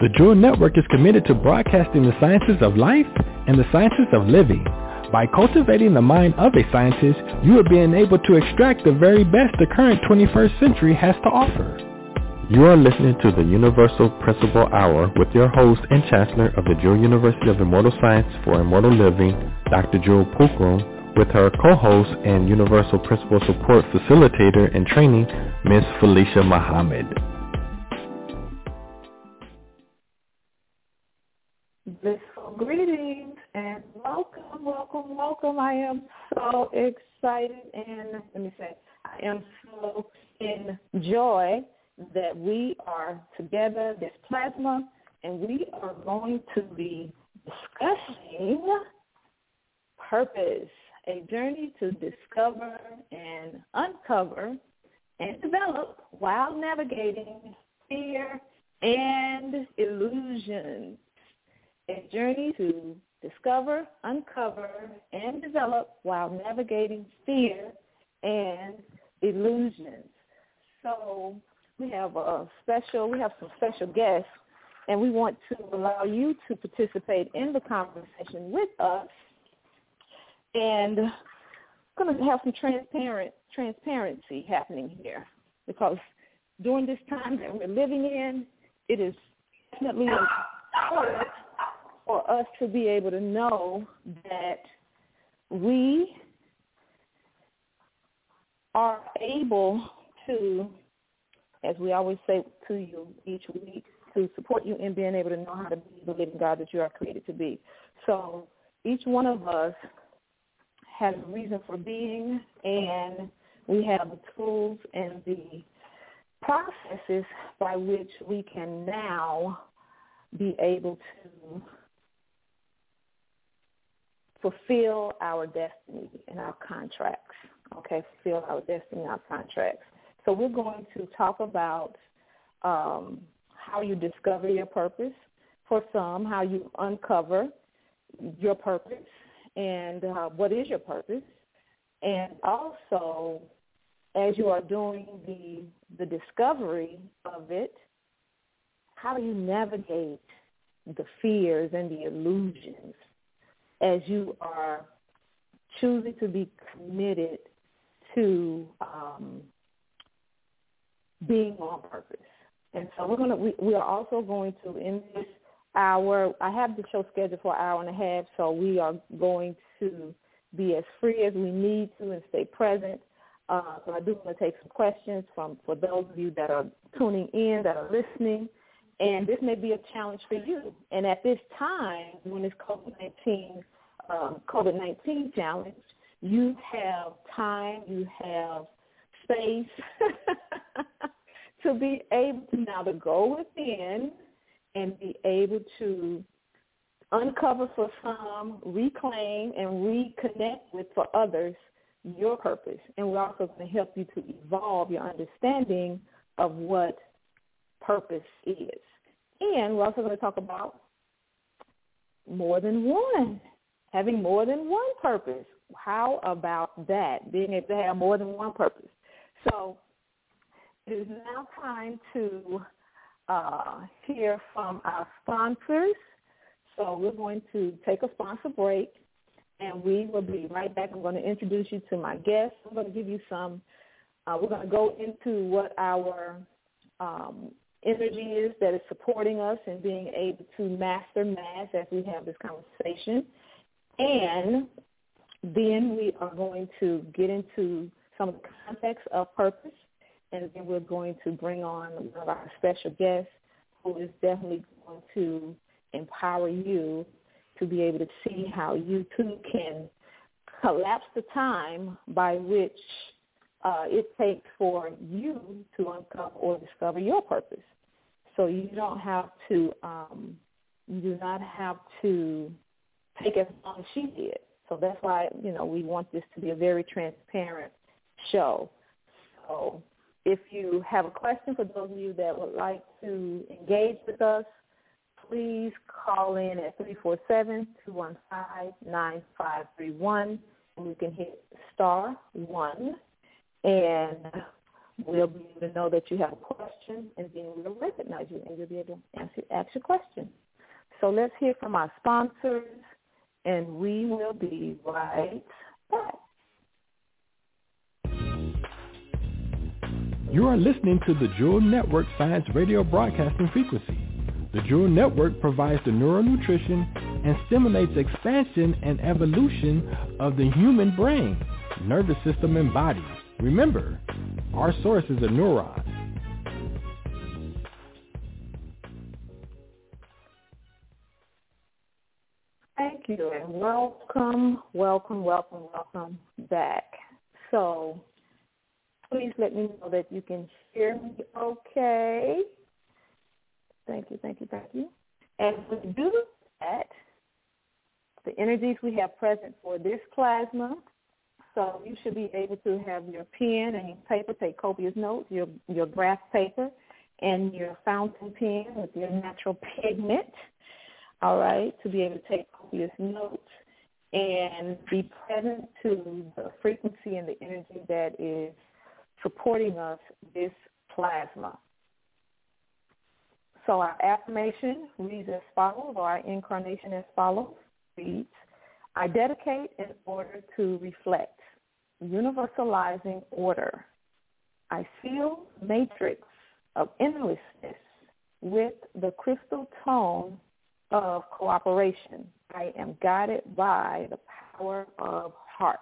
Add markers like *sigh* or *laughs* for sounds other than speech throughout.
The Jewel Network is committed to broadcasting the sciences of life and the sciences of living. By cultivating the mind of a scientist, you are being able to extract the very best the current 21st century has to offer. You are listening to the Universal Principle Hour with your host and Chancellor of the Jewel University of Immortal Science for Immortal Living, Dr. Jewel Pookrum, with her co-host and Universal Principle Support Facilitator and Training, Ms. Felicia Muhammad. Blissful greetings and welcome, welcome, welcome. I am so excited and let me say, I am so in joy that we are together, this plasma, and we are going to be discussing purpose, a journey to discover and uncover and develop while navigating fear and illusions. A journey to discover, uncover, and develop while navigating fear and illusions. So we have a special, we have some special guests, and we want to allow you to participate in the conversation with us. And I'm going to have some transparent transparency happening here because during this time that we're living in, it is definitely important for us to be able to know that we are able to as we always say to you each week, to support you in being able to know how to be the living God that you are created to be. So each one of us has a reason for being, and we have the tools and the processes by which we can now be able to fulfill our destiny and our contracts. Okay, fulfill our destiny and our contracts. So we're going to talk about um, how you discover your purpose. For some, how you uncover your purpose and uh, what is your purpose. And also, as you are doing the the discovery of it, how you navigate the fears and the illusions as you are choosing to be committed to um, being on purpose. And so we're gonna we, we are also going to in this hour I have the show scheduled for an hour and a half, so we are going to be as free as we need to and stay present. Uh, so I do want to take some questions from for those of you that are tuning in, that are listening, and this may be a challenge for you. And at this time, when this COVID-19 um, COVID-19 challenge, you have time, you have space *laughs* to be able to now to go within and be able to uncover for some, reclaim, and reconnect with for others your purpose. And we're also going to help you to evolve your understanding of what purpose is. And we're also going to talk about more than one, having more than one purpose. How about that? Being able to have more than one purpose. So it is now time to uh, hear from our sponsors. So we're going to take a sponsor break, and we will be right back. I'm going to introduce you to my guests. I'm going to give you some. Uh, we're going to go into what our um, energy is that is supporting us and being able to master mass as we have this conversation. And then we are going to get into some of the context of purpose and then we're going to bring on one of our special guests who is definitely going to empower you to be able to see how you too can collapse the time by which uh, it takes for you to uncover or discover your purpose. So you don't have to um, You do not have to take as long as she did. So that's why, you know, we want this to be a very transparent show. So if you have a question for those of you that would like to engage with us, please call in at 347-215-9531 and you can hit star one and we'll be able to know that you have a question and then we'll recognize you and you'll be able to answer, ask your question. So let's hear from our sponsors and we will be right back. You are listening to the Jewel Network Science Radio Broadcasting Frequency. The Jewel Network provides the neural nutrition and stimulates expansion and evolution of the human brain, nervous system, and body. Remember, our source is a neuron. And welcome, welcome, welcome, welcome back. So please let me know that you can hear me okay. Thank you, thank you, thank you. And we do that, the energies we have present for this plasma, so you should be able to have your pen and your paper, take copious notes, your, your graph paper, and your fountain pen with your natural pigment, all right, to be able to take copious notes and be present to the frequency and the energy that is supporting us, this plasma. So our affirmation reads as follows, or our incarnation as follows, reads, I dedicate in order to reflect, universalizing order. I seal matrix of endlessness with the crystal tone of cooperation. I am guided by the power of heart.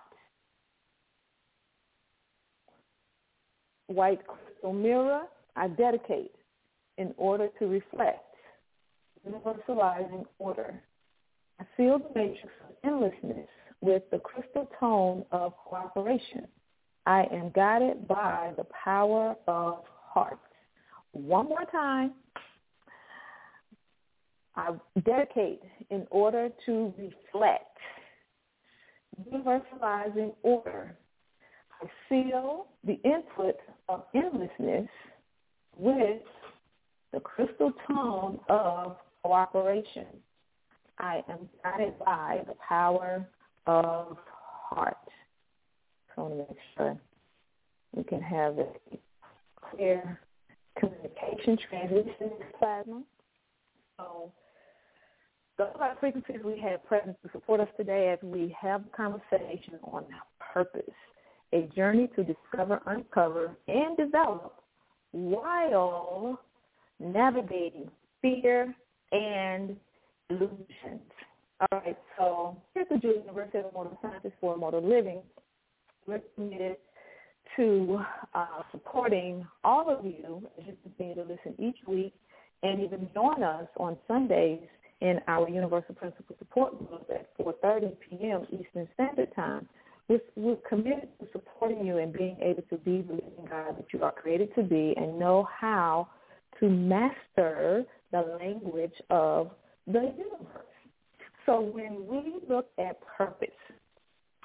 White crystal mirror, I dedicate in order to reflect, universalizing order. I seal the matrix of endlessness with the crystal tone of cooperation. I am guided by the power of heart. One more time. I dedicate in order to reflect, universalizing order. I seal the input of endlessness with the crystal tone of cooperation. I am guided by the power of heart. I want to make sure we can have a clear communication transmission plasma. So those are frequencies we have present to support us today as we have conversation on purpose, a journey to discover, uncover, and develop while navigating fear and illusions. All right, so here's the Jewel University of Immortal Sciences for Immortal Living. We're committed to uh, supporting all of you as you continue to listen each week and even join us on Sundays in our Universal Principle Support Group at 4.30 p.m. Eastern Standard Time. We're, we're committed to supporting you and being able to be the living God that you are created to be and know how to master the language of the universe. So when we look at purpose,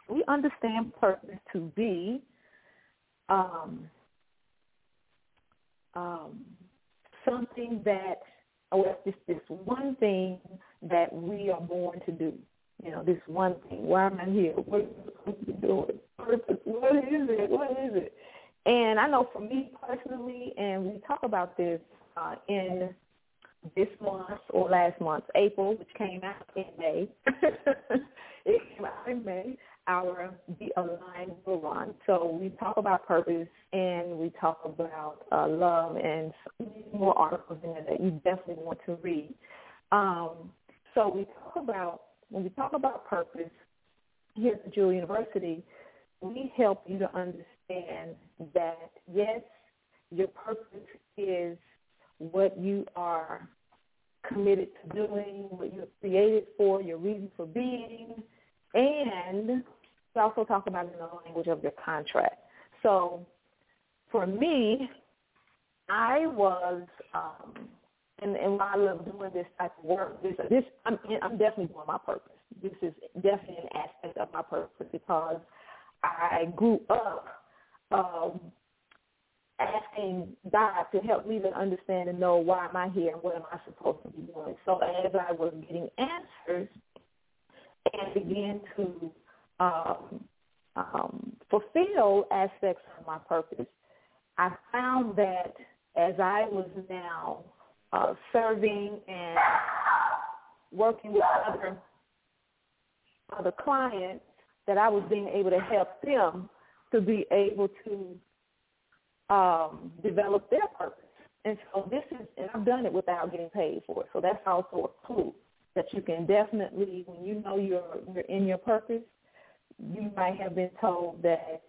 we understand purpose to be um, um, something that, or oh, it's this one thing that we are born to do. You know, this one thing. Why am I here? What am I supposed to be doing? What is it? What is it? And I know for me personally, and we talk about this uh, in this month or last month, April, which came out in May. *laughs* it came out in May, our Be Aligned Neuron. So we talk about purpose and we talk about uh, love and more articles in there that you definitely want to read. Um, so we talk about, when we talk about purpose here at the Jewel University, we help you to understand that, yes, your purpose is what you are committed to doing, what you're created for, your reason for being, and also talk about in the language of your contract. So for me, I was um, and and why I love doing this type of work. This this I'm I'm definitely doing my purpose. This is definitely an aspect of my purpose because I grew up um, asking God to help me to understand and know why am I here and what am I supposed to be doing. So as I was getting answers and began to um, um, fulfill aspects of my purpose, I found that as I was now uh, serving and working with other other clients, that I was being able to help them to be able to um, develop their purpose. And so this is, and I've done it without getting paid for it. So that's also a clue that you can definitely, when you know you're you're in your purpose, you might have been told that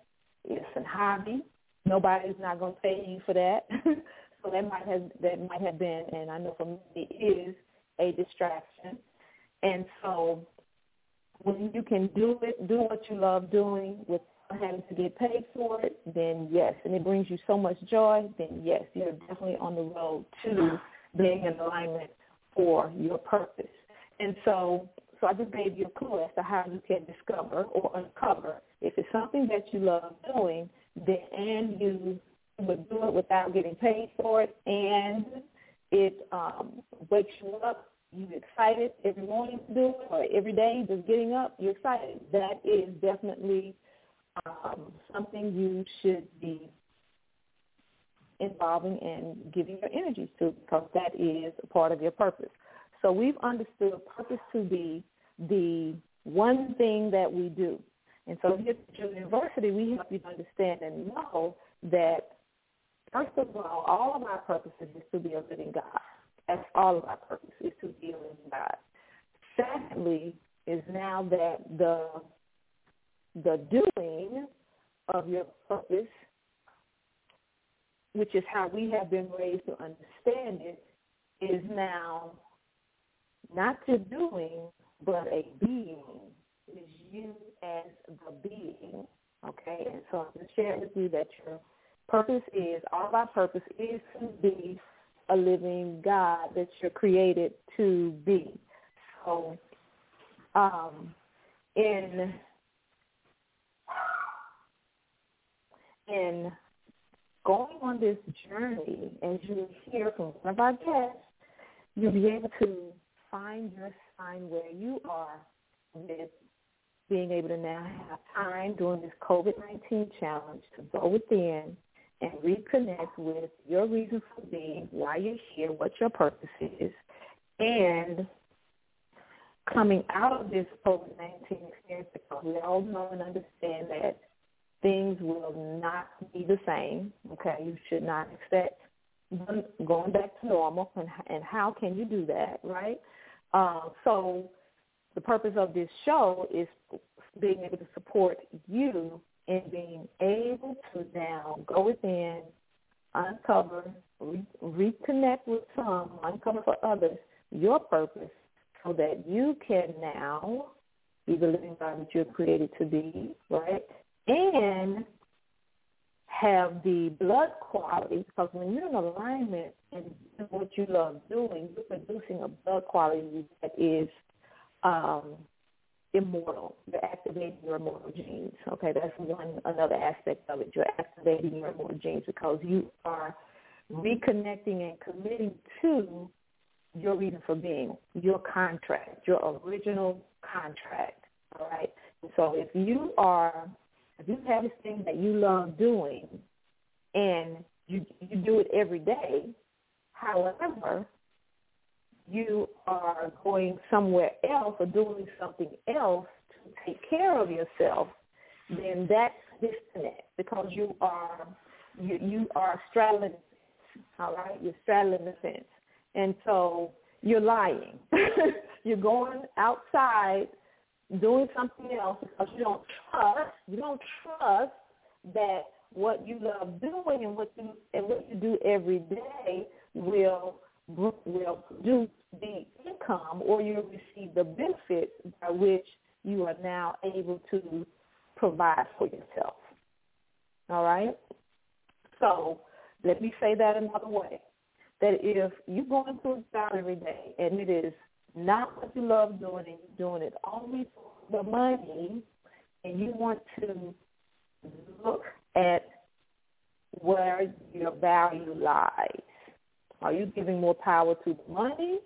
it's a hobby. Nobody's not going to pay you for that. *laughs* so that might have that might have been, and I know for me it is a distraction. And so when you can do it, do what you love doing without having to get paid for it, then yes, and it brings you so much joy, then yes, you're definitely on the road to being in alignment for your purpose. And so so I just gave you a clue as to how you can discover or uncover if it's something that you love doing, then and you would do it without getting paid for it, and it um, wakes you up. You're excited every morning to do it, or every day just getting up. You're excited. That is definitely um, something you should be involving and giving your energies to because that is part of your purpose. So we've understood purpose to be the one thing that we do. And so here at the University, we help you understand and know that, first of all, all of our purposes is to be a living God. That's all of our purpose is to be a living God. Secondly, is now that the the doing of your purpose, which is how we have been raised to understand it, is now not to doing, but a being. is you as the being. Okay? And so I'm to share with you that your purpose is, all our purpose is to be a living God that you're created to be. So um, in in going on this journey, as you hear from one of our guests, you'll be able to find your sign where you are with being able to now have time during this COVID-19 challenge to go within and reconnect with your reason for being, why you're here, what your purpose is, and coming out of this COVID-19 experience because we all know and understand that things will not be the same. Okay, you should not expect going back to normal, and, and how can you do that, right? Uh, so the purpose of this show is being able to support you in being able to now go within, uncover, re- reconnect with some, uncover for others your purpose so that you can now be the living God that you're created to be, right? And have the blood quality because when you're in alignment and what you love doing, you're producing a blood quality that is um, immortal. You're activating your immortal genes. Okay, that's one another aspect of it. You're activating your immortal genes because you are reconnecting and committing to your reason for being, your contract, your original contract. All right. So if you are if you have this thing that you love doing and you you do it every day, however, you are going somewhere else or doing something else to take care of yourself, then that's disconnect because you are you you are straddling all right? You're straddling the fence. And so you're lying. *laughs* you're going outside doing something else because you don't trust you don't trust that what you love doing and what you and what you do every day will will produce the income or you'll receive the benefits by which you are now able to provide for yourself. All right? So let me say that another way. that if you're going a job every day and it is not what you love doing and you're doing it only for the money and you want to look at where your value lies. Are you giving more power to money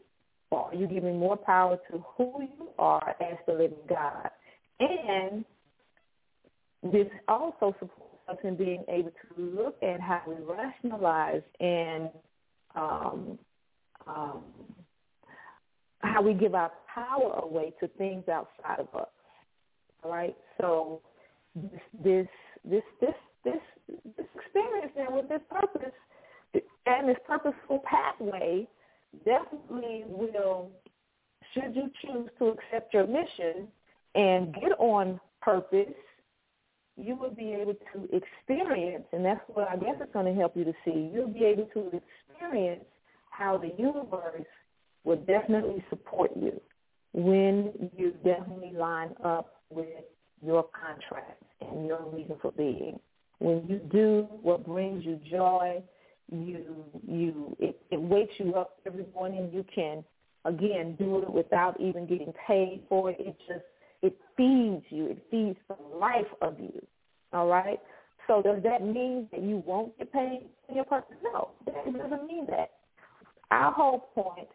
or are you giving more power to who you are as the living God? And this also supports us in being able to look at how we rationalize and um, um, how we give our power away to things outside of us. All right. So this this this this this, this experience and with this purpose and this purposeful pathway definitely will, should you choose to accept your mission and get on purpose, you will be able to experience, and that's what I guess it's going to help you to see. You'll be able to experience how the universe will definitely support you when you definitely line up with your contract and your reason for being. When you do what brings you joy, you you it, it wakes you up every morning. You can again do it without even getting paid for it. It just it feeds you. It feeds the life of you. All right. So does that mean that you won't get paid for your purpose? No, that doesn't mean that. Our whole point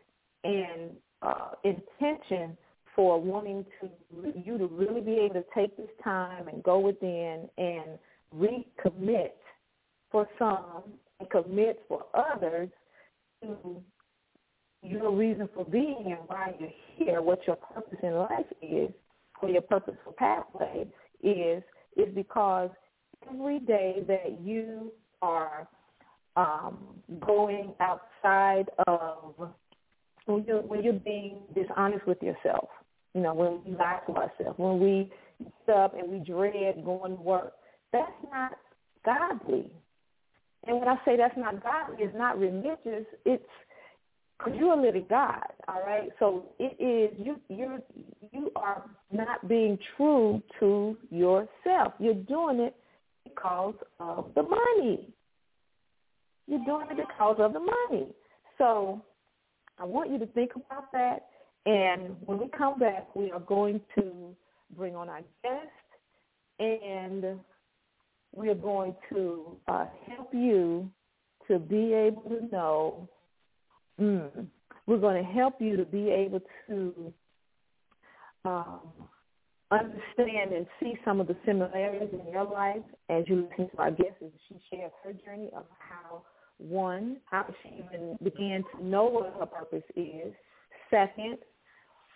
and uh, intention for wanting to you to really be able to take this time and go within and recommit for some and commit for others to your reason for being and why you're here, what your purpose in life is, or your purposeful pathway is, is because every day that you are um, going outside of when you're, when you're being dishonest with yourself, you know, when we lie to ourselves, when we up and we dread going to work, that's not godly. And when I say that's not godly, it's not religious. It's because you're a living God, all right. So it is you. You're you are not being true to yourself. You're doing it because of the money. You're doing it because of the money. So I want you to think about that. And when we come back, we are going to bring on our guest and we are going to uh, help you to be able to know. Mm, we're going to help you to be able to um, understand and see some of the similarities in your life as you listen to our guest as she shares her journey of how one, how she even began to know what her purpose is. Second,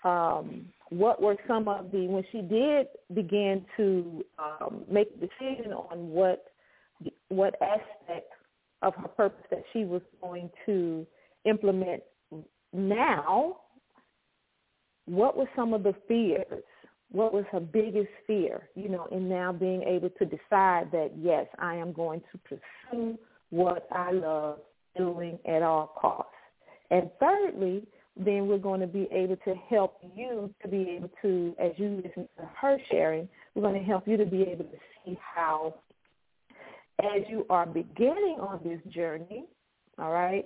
um, what were some of the when she did begin to um, make a decision on what what aspect of her purpose that she was going to implement now what were some of the fears what was her biggest fear you know in now being able to decide that yes i am going to pursue what i love doing at all costs and thirdly then we're going to be able to help you to be able to, as you listen to her sharing, we're going to help you to be able to see how, as you are beginning on this journey, all right,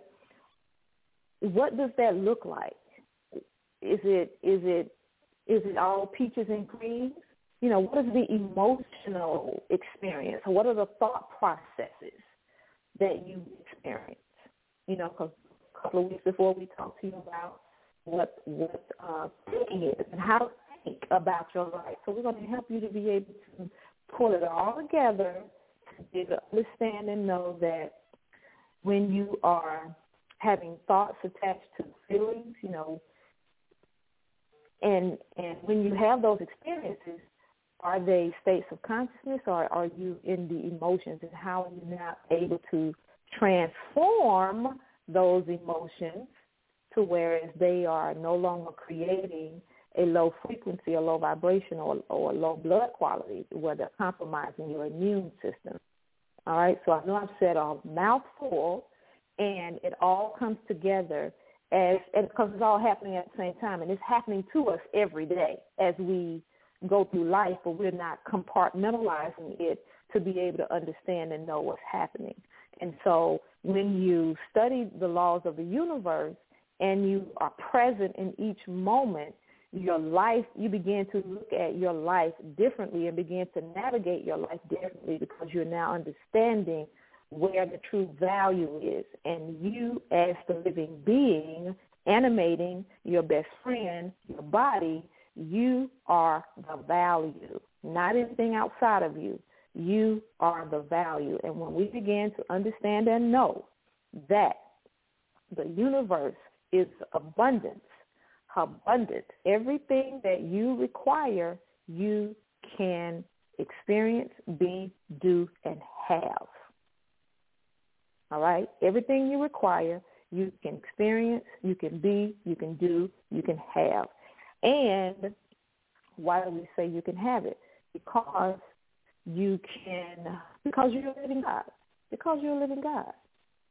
what does that look like? Is it is it is it all peaches and creams? You know, what is the emotional experience? What are the thought processes that you experience? You know, because a couple of weeks before we talked to you about what what uh, thinking is and how to think about your life. So we're going to help you to be able to pull it all together to to understand and know that when you are having thoughts attached to feelings, you know, and and when you have those experiences, are they states of consciousness or are you in the emotions and how are you not able to transform those emotions to whereas they are no longer creating a low frequency a low vibration or, or low blood quality where they're compromising your immune system. All right, so I know I've said a mouthful, and it all comes together as and because it's all happening at the same time, and it's happening to us every day as we go through life, but we're not compartmentalizing it to be able to understand and know what's happening. And so when you study the laws of the universe and you are present in each moment, your life, you begin to look at your life differently and begin to navigate your life differently because you're now understanding where the true value is. And you, as the living being, animating your best friend, your body, you are the value, not anything outside of you. You are the value. And when we begin to understand and know that the universe is abundance, abundant, everything that you require, you can experience, be, do, and have. All right? Everything you require, you can experience, you can be, you can do, you can have. And why do we say you can have it? Because you can, because you're a living God. Because you're a living God.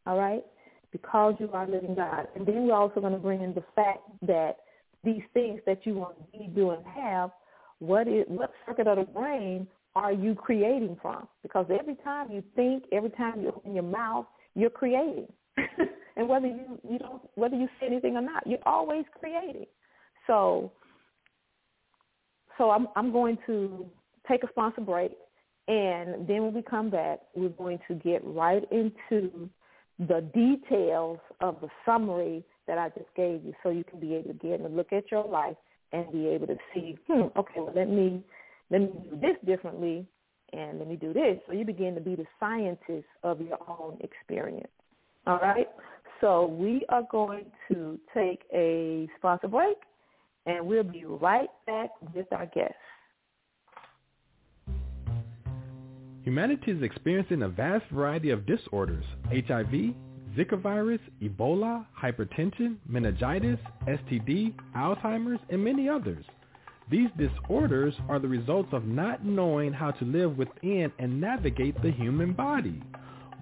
All right? Because you are a living God. And then we're also going to bring in the fact that these things that you want to be, do, and have, what is what circuit of the brain are you creating from? Because every time you think, every time you open your mouth, you're creating. *laughs* and whether you, you don't whether you say anything or not, you're always creating. So so I'm I'm going to take a sponsor break and then when we come back we're going to get right into the details of the summary that I just gave you so you can be able to get and look at your life and be able to see, hmm, okay, well let me let me do this differently and let me do this. So you begin to be the scientist of your own experience. All right? So we are going to take a sponsor break and we'll be right back with our guests. Humanity is experiencing a vast variety of disorders, HIV, Zika virus, Ebola, hypertension, meningitis, STD, Alzheimer's, and many others. These disorders are the results of not knowing how to live within and navigate the human body.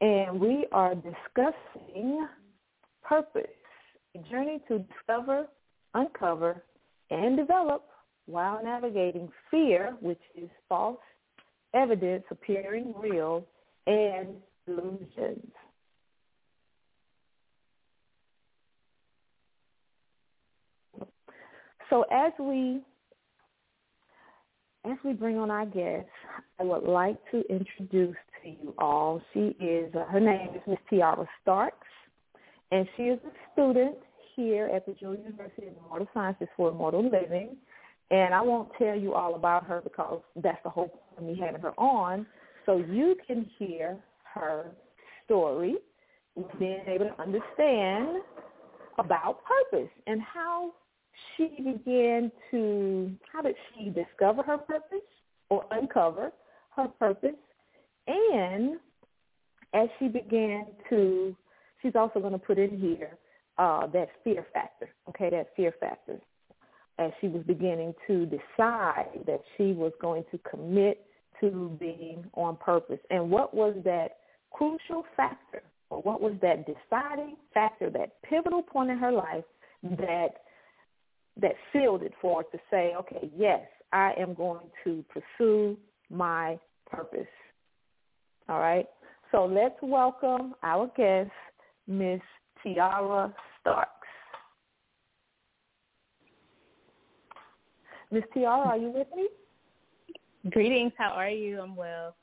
And we are discussing purpose, a journey to discover, uncover, and develop while navigating fear, which is false evidence appearing real, and illusions. So as we as we bring on our guests, I would like to introduce to you all. She is uh, her name is Miss Tiara Starks, and she is a student here at the Jewel University of Immortal Sciences for Immortal Living. And I won't tell you all about her because that's the whole point of me having her on, so you can hear her story, being able to understand about purpose and how she began to, how did she discover her purpose or uncover her purpose? And as she began to, she's also going to put in here uh, that fear factor, okay, that fear factor. As she was beginning to decide that she was going to commit to being on purpose. And what was that crucial factor, or what was that deciding factor, that pivotal point in her life that that sealed it for her to say, okay, yes, I am going to pursue my purpose. All right. So let's welcome our guest, Miss Tiara Starks. Miss Tiara, are you with me? Greetings. How are you? I'm well.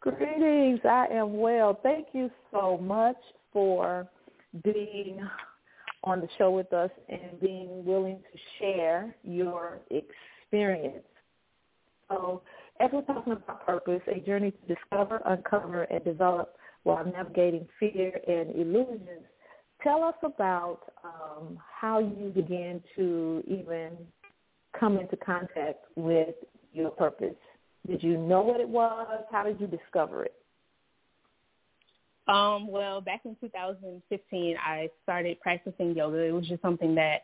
Greetings. I am well. Thank you so much for being on the show with us and being willing to share your experience. So as we're talking about purpose, a journey to discover, uncover, and develop while navigating fear and illusions, tell us about um, how you began to even come into contact with your purpose. Did you know what it was? How did you discover it? Um, well, back in 2015, I started practicing yoga. It was just something that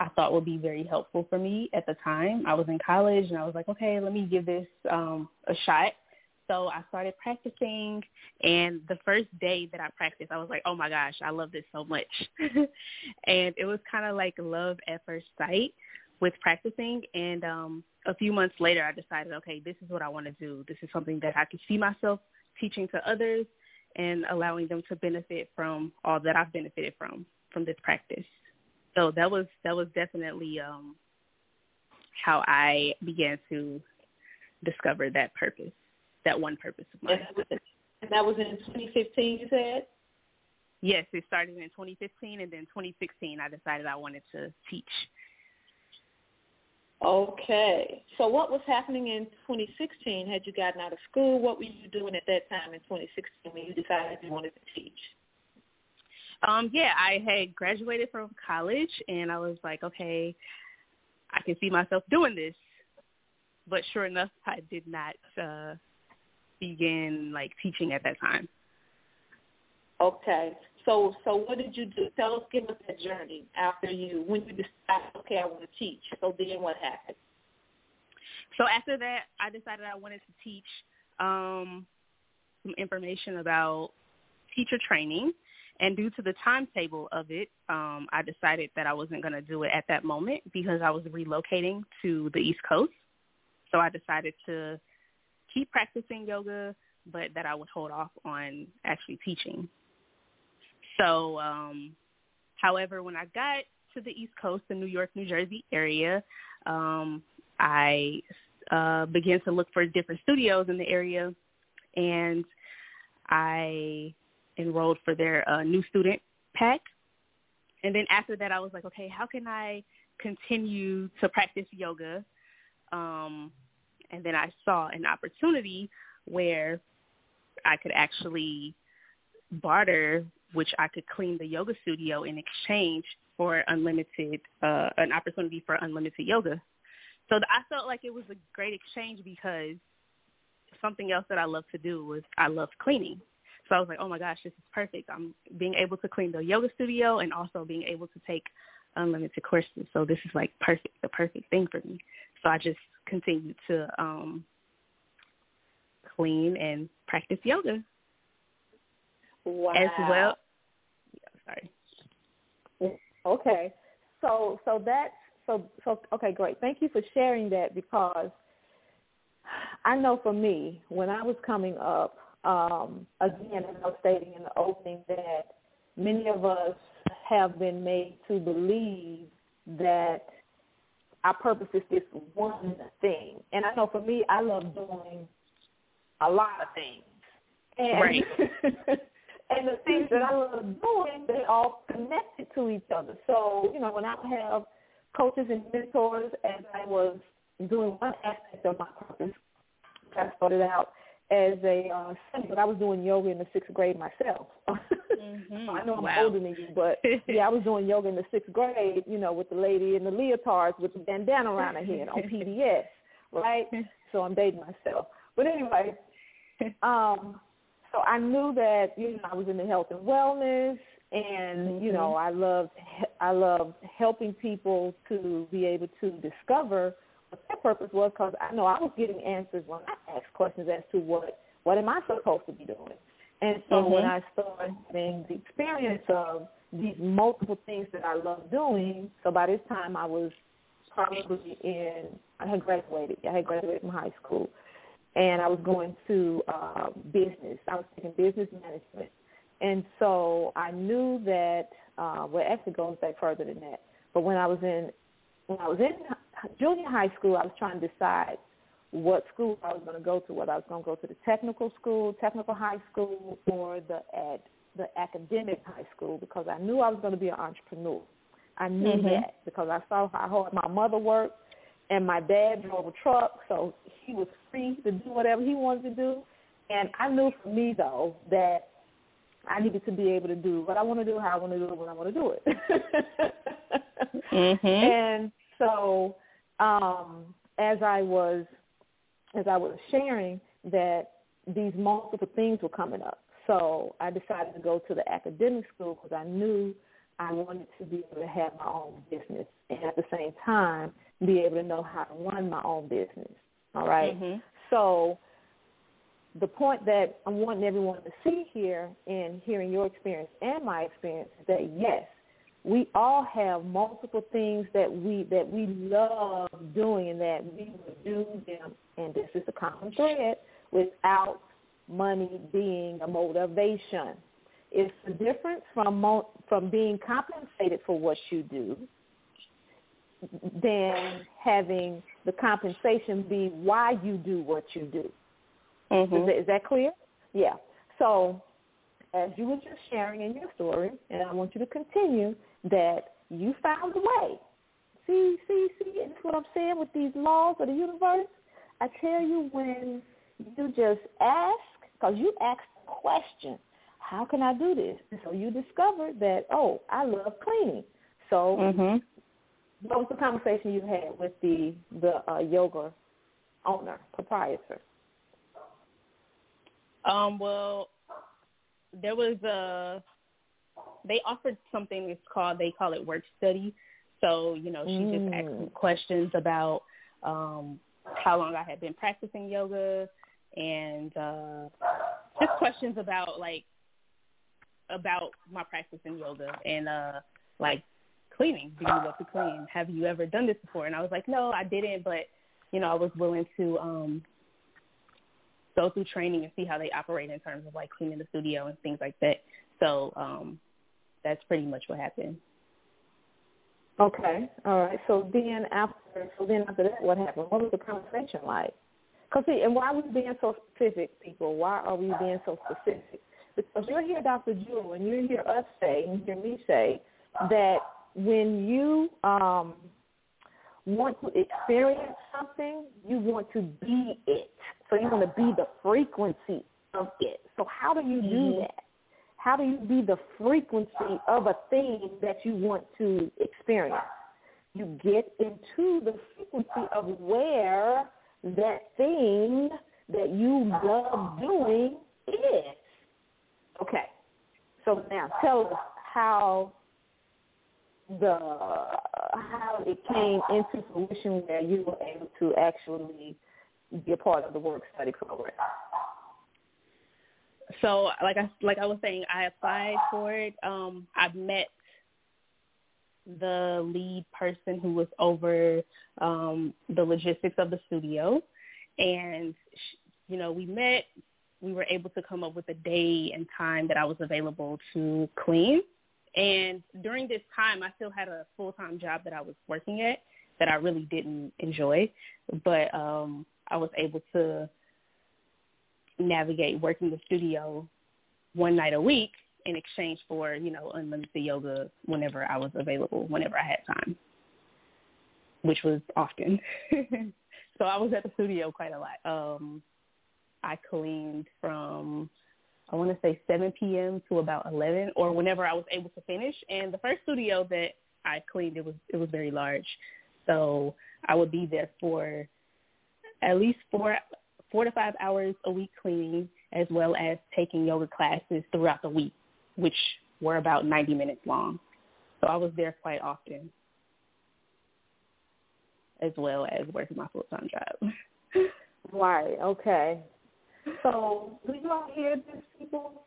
I thought would be very helpful for me at the time. I was in college and I was like, okay, let me give this um, a shot. So I started practicing and the first day that I practiced, I was like, oh my gosh, I love this so much. *laughs* and it was kind of like love at first sight with practicing. And um, a few months later, I decided, okay, this is what I want to do. This is something that I can see myself teaching to others and allowing them to benefit from all that I've benefited from from this practice. So that was that was definitely um, how I began to discover that purpose that one purpose of mine. And that was in 2015, you said? Yes, it started in 2015, and then 2016, I decided I wanted to teach. Okay. So what was happening in 2016? Had you gotten out of school? What were you doing at that time in 2016 when you decided you wanted to teach? Um, yeah, I had graduated from college, and I was like, okay, I can see myself doing this. But sure enough, I did not uh, begin like teaching at that time. Okay. So so what did you do? Tell us, give us that journey after you when you decided, okay, I want to teach. So then what happened? So after that, I decided I wanted to teach um, some information about teacher training. And due to the timetable of it, um, I decided that I wasn't going to do it at that moment because I was relocating to the East Coast. So I decided to keep practicing yoga, but that I would hold off on actually teaching. So, um, however, when I got to the East Coast, the New York, New Jersey area, um, I uh, began to look for different studios in the area, and I enrolled for their uh, new student pack. And then after that, I was like, okay, how can I continue to practice yoga um, and then I saw an opportunity where I could actually barter, which I could clean the yoga studio in exchange for unlimited, uh, an opportunity for unlimited yoga. So I felt like it was a great exchange because something else that I love to do was I love cleaning. So I was like, oh my gosh, this is perfect. I'm being able to clean the yoga studio and also being able to take unlimited courses. So this is like perfect, the perfect thing for me. So I just continued to um, clean and practice yoga. Wow. As well. Yeah, sorry. Okay. So so that's so so okay, great. Thank you for sharing that because I know for me, when I was coming up, um, again, as I was stating in the opening, that many of us have been made to believe that our purpose is this one thing. And I know for me, I love doing a lot of things. And, right. *laughs* and the things that I love doing, they all connected to each other. So, you know, when I have coaches and mentors, as I was doing one aspect of my purpose, I started out as a uh, but I was doing yoga in the sixth grade myself. *laughs* Mm-hmm. I know I'm wow. older than you, but *laughs* yeah, I was doing yoga in the sixth grade. You know, with the lady in the leotards with the bandana around her head on *laughs* PBS, right? So I'm dating myself. But anyway, um, so I knew that you know I was in the health and wellness, and mm-hmm. you know I loved I loved helping people to be able to discover their purpose was because I know I was getting answers when I asked questions as to what what am I supposed to be doing. And so mm-hmm. when I started having the experience of these multiple things that I love doing, so by this time I was probably in I had graduated. I had graduated from high school, and I was going to uh, business. I was taking business management, and so I knew that. Uh, well, actually goes back further than that. But when I was in when I was in junior high school, I was trying to decide what school I was going to go to, whether I was going to go to the technical school, technical high school, or the ad, the academic high school, because I knew I was going to be an entrepreneur. I knew mm-hmm. that because I saw how hard my mother worked, and my dad drove a truck, so he was free to do whatever he wanted to do. And I knew for me though that I needed to be able to do what I want to do, how I want to do it, when I want to do it. *laughs* mm-hmm. And so um, as I was as I was sharing that these multiple things were coming up. So I decided to go to the academic school because I knew I wanted to be able to have my own business and at the same time be able to know how to run my own business. All right? mm-hmm. So the point that I'm wanting everyone to see here in hearing your experience and my experience is that yes, we all have multiple things that we that we love doing and that we would do them and this is a common thread without money being a motivation. It's the difference from mo- from being compensated for what you do than having the compensation be why you do what you do. Mm-hmm. Is, that, is that clear? Yeah. So as you were just sharing in your story, and I want you to continue, that you found a way. See, see, see, that's what I'm saying with these laws of the universe. I tell you when you just ask, because you ask a question, how can I do this? And so you discover that, oh, I love cleaning. So mm-hmm. what was the conversation you had with the, the uh, yoga owner, proprietor? Um, well, there was a they offered something it's called they call it work study. So, you know, she mm. just asked me questions about um how long I had been practicing yoga and uh just questions about like about my practice in yoga and uh like cleaning. Do you love to clean? Have you ever done this before? And I was like, No, I didn't but you know, I was willing to um go through training and see how they operate in terms of like cleaning the studio and things like that. So um that's pretty much what happened. Okay, all right. So then after, so then after that, what happened? What was the conversation like? Cause see, and why are we being so specific, people? Why are we being so specific? Because you'll hear Dr. Jewel and you hear us say, and you hear me say, that when you um, want to experience something, you want to be it. So you want to be the frequency of it. So how do you do mm-hmm. that? How do you be the frequency of a thing that you want to experience? You get into the frequency of where that thing that you love doing is. Okay. So now tell us how the how it came into fruition where you were able to actually be a part of the work study program so like I like I was saying, I applied for it. Um, I met the lead person who was over um, the logistics of the studio, and she, you know we met. We were able to come up with a day and time that I was available to clean. And during this time, I still had a full time job that I was working at that I really didn't enjoy, but um, I was able to navigate working the studio one night a week in exchange for, you know, unlimited yoga whenever I was available, whenever I had time, which was often. *laughs* so I was at the studio quite a lot. Um, I cleaned from, I want to say 7 p.m. to about 11 or whenever I was able to finish. And the first studio that I cleaned, it was, it was very large. So I would be there for at least four four to five hours a week cleaning, as well as taking yoga classes throughout the week, which were about 90 minutes long. So I was there quite often, as well as working my full-time job. *laughs* Right. Okay. So do you all hear this, people?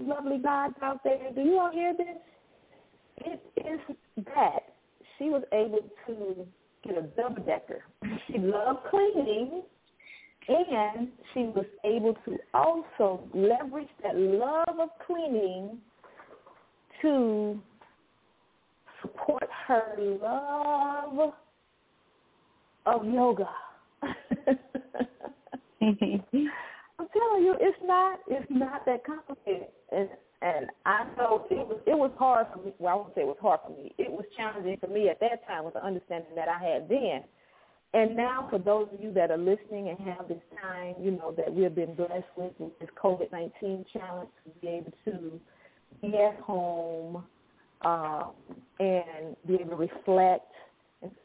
Lovely gods out there. Do you all hear this? It is that she was able to get a double decker. *laughs* She loved cleaning and she was able to also leverage that love of cleaning to support her love of yoga. Mm-hmm. I'm telling you, it's not it's not that complicated. And and I know it was it was hard for me. Well, I won't say it was hard for me. It was challenging for me at that time with the understanding that I had then and now for those of you that are listening and have this time, you know, that we've been blessed with, with this COVID-19 challenge to be able to be at home uh, and be able to reflect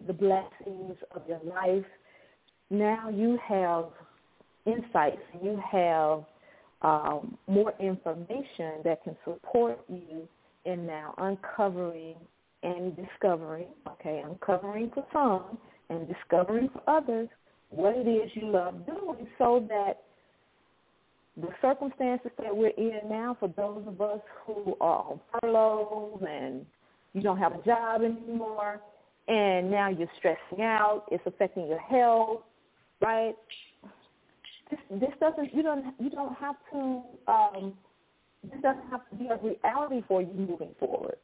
the blessings of your life. Now you have insights, you have um, more information that can support you in now uncovering and discovering, okay, uncovering for some and discovering for others what it is you love doing so that the circumstances that we're in now for those of us who are on furloughs and you don't have a job anymore and now you're stressing out, it's affecting your health, right? This, this doesn't you don't you don't have to um, this doesn't have to be a reality for you moving forward.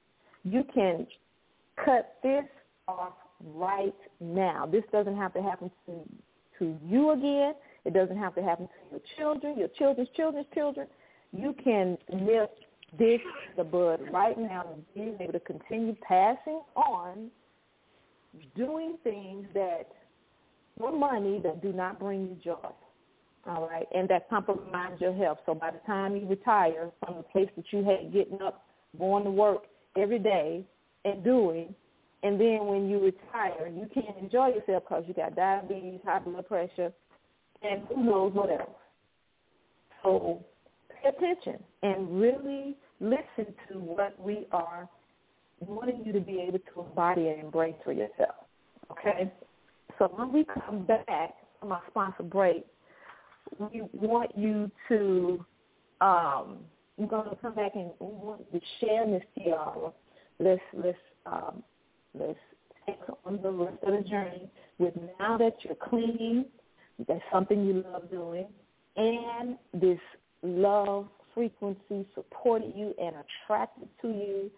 You can cut this off right now. This doesn't have to happen to to you again. It doesn't have to happen to your children, your children's children's children. You can nip this the bud right now and being able to continue passing on doing things that for money that do not bring you joy. All right, and that compromise your health. So by the time you retire from the place that you had getting up, going to work every day and doing, and then when you retire, you can't enjoy yourself because you got diabetes, high blood pressure, and who knows what else. So pay attention and really listen to what we are wanting you to be able to embody and embrace for yourself. Okay? So when we come back from our sponsor break, we want you to um we're gonna come back and we want to share this tiara. Let's let's um let's take on the rest of the journey with now that you're clean, that's something you love doing, and this love frequency supported you and attracted to you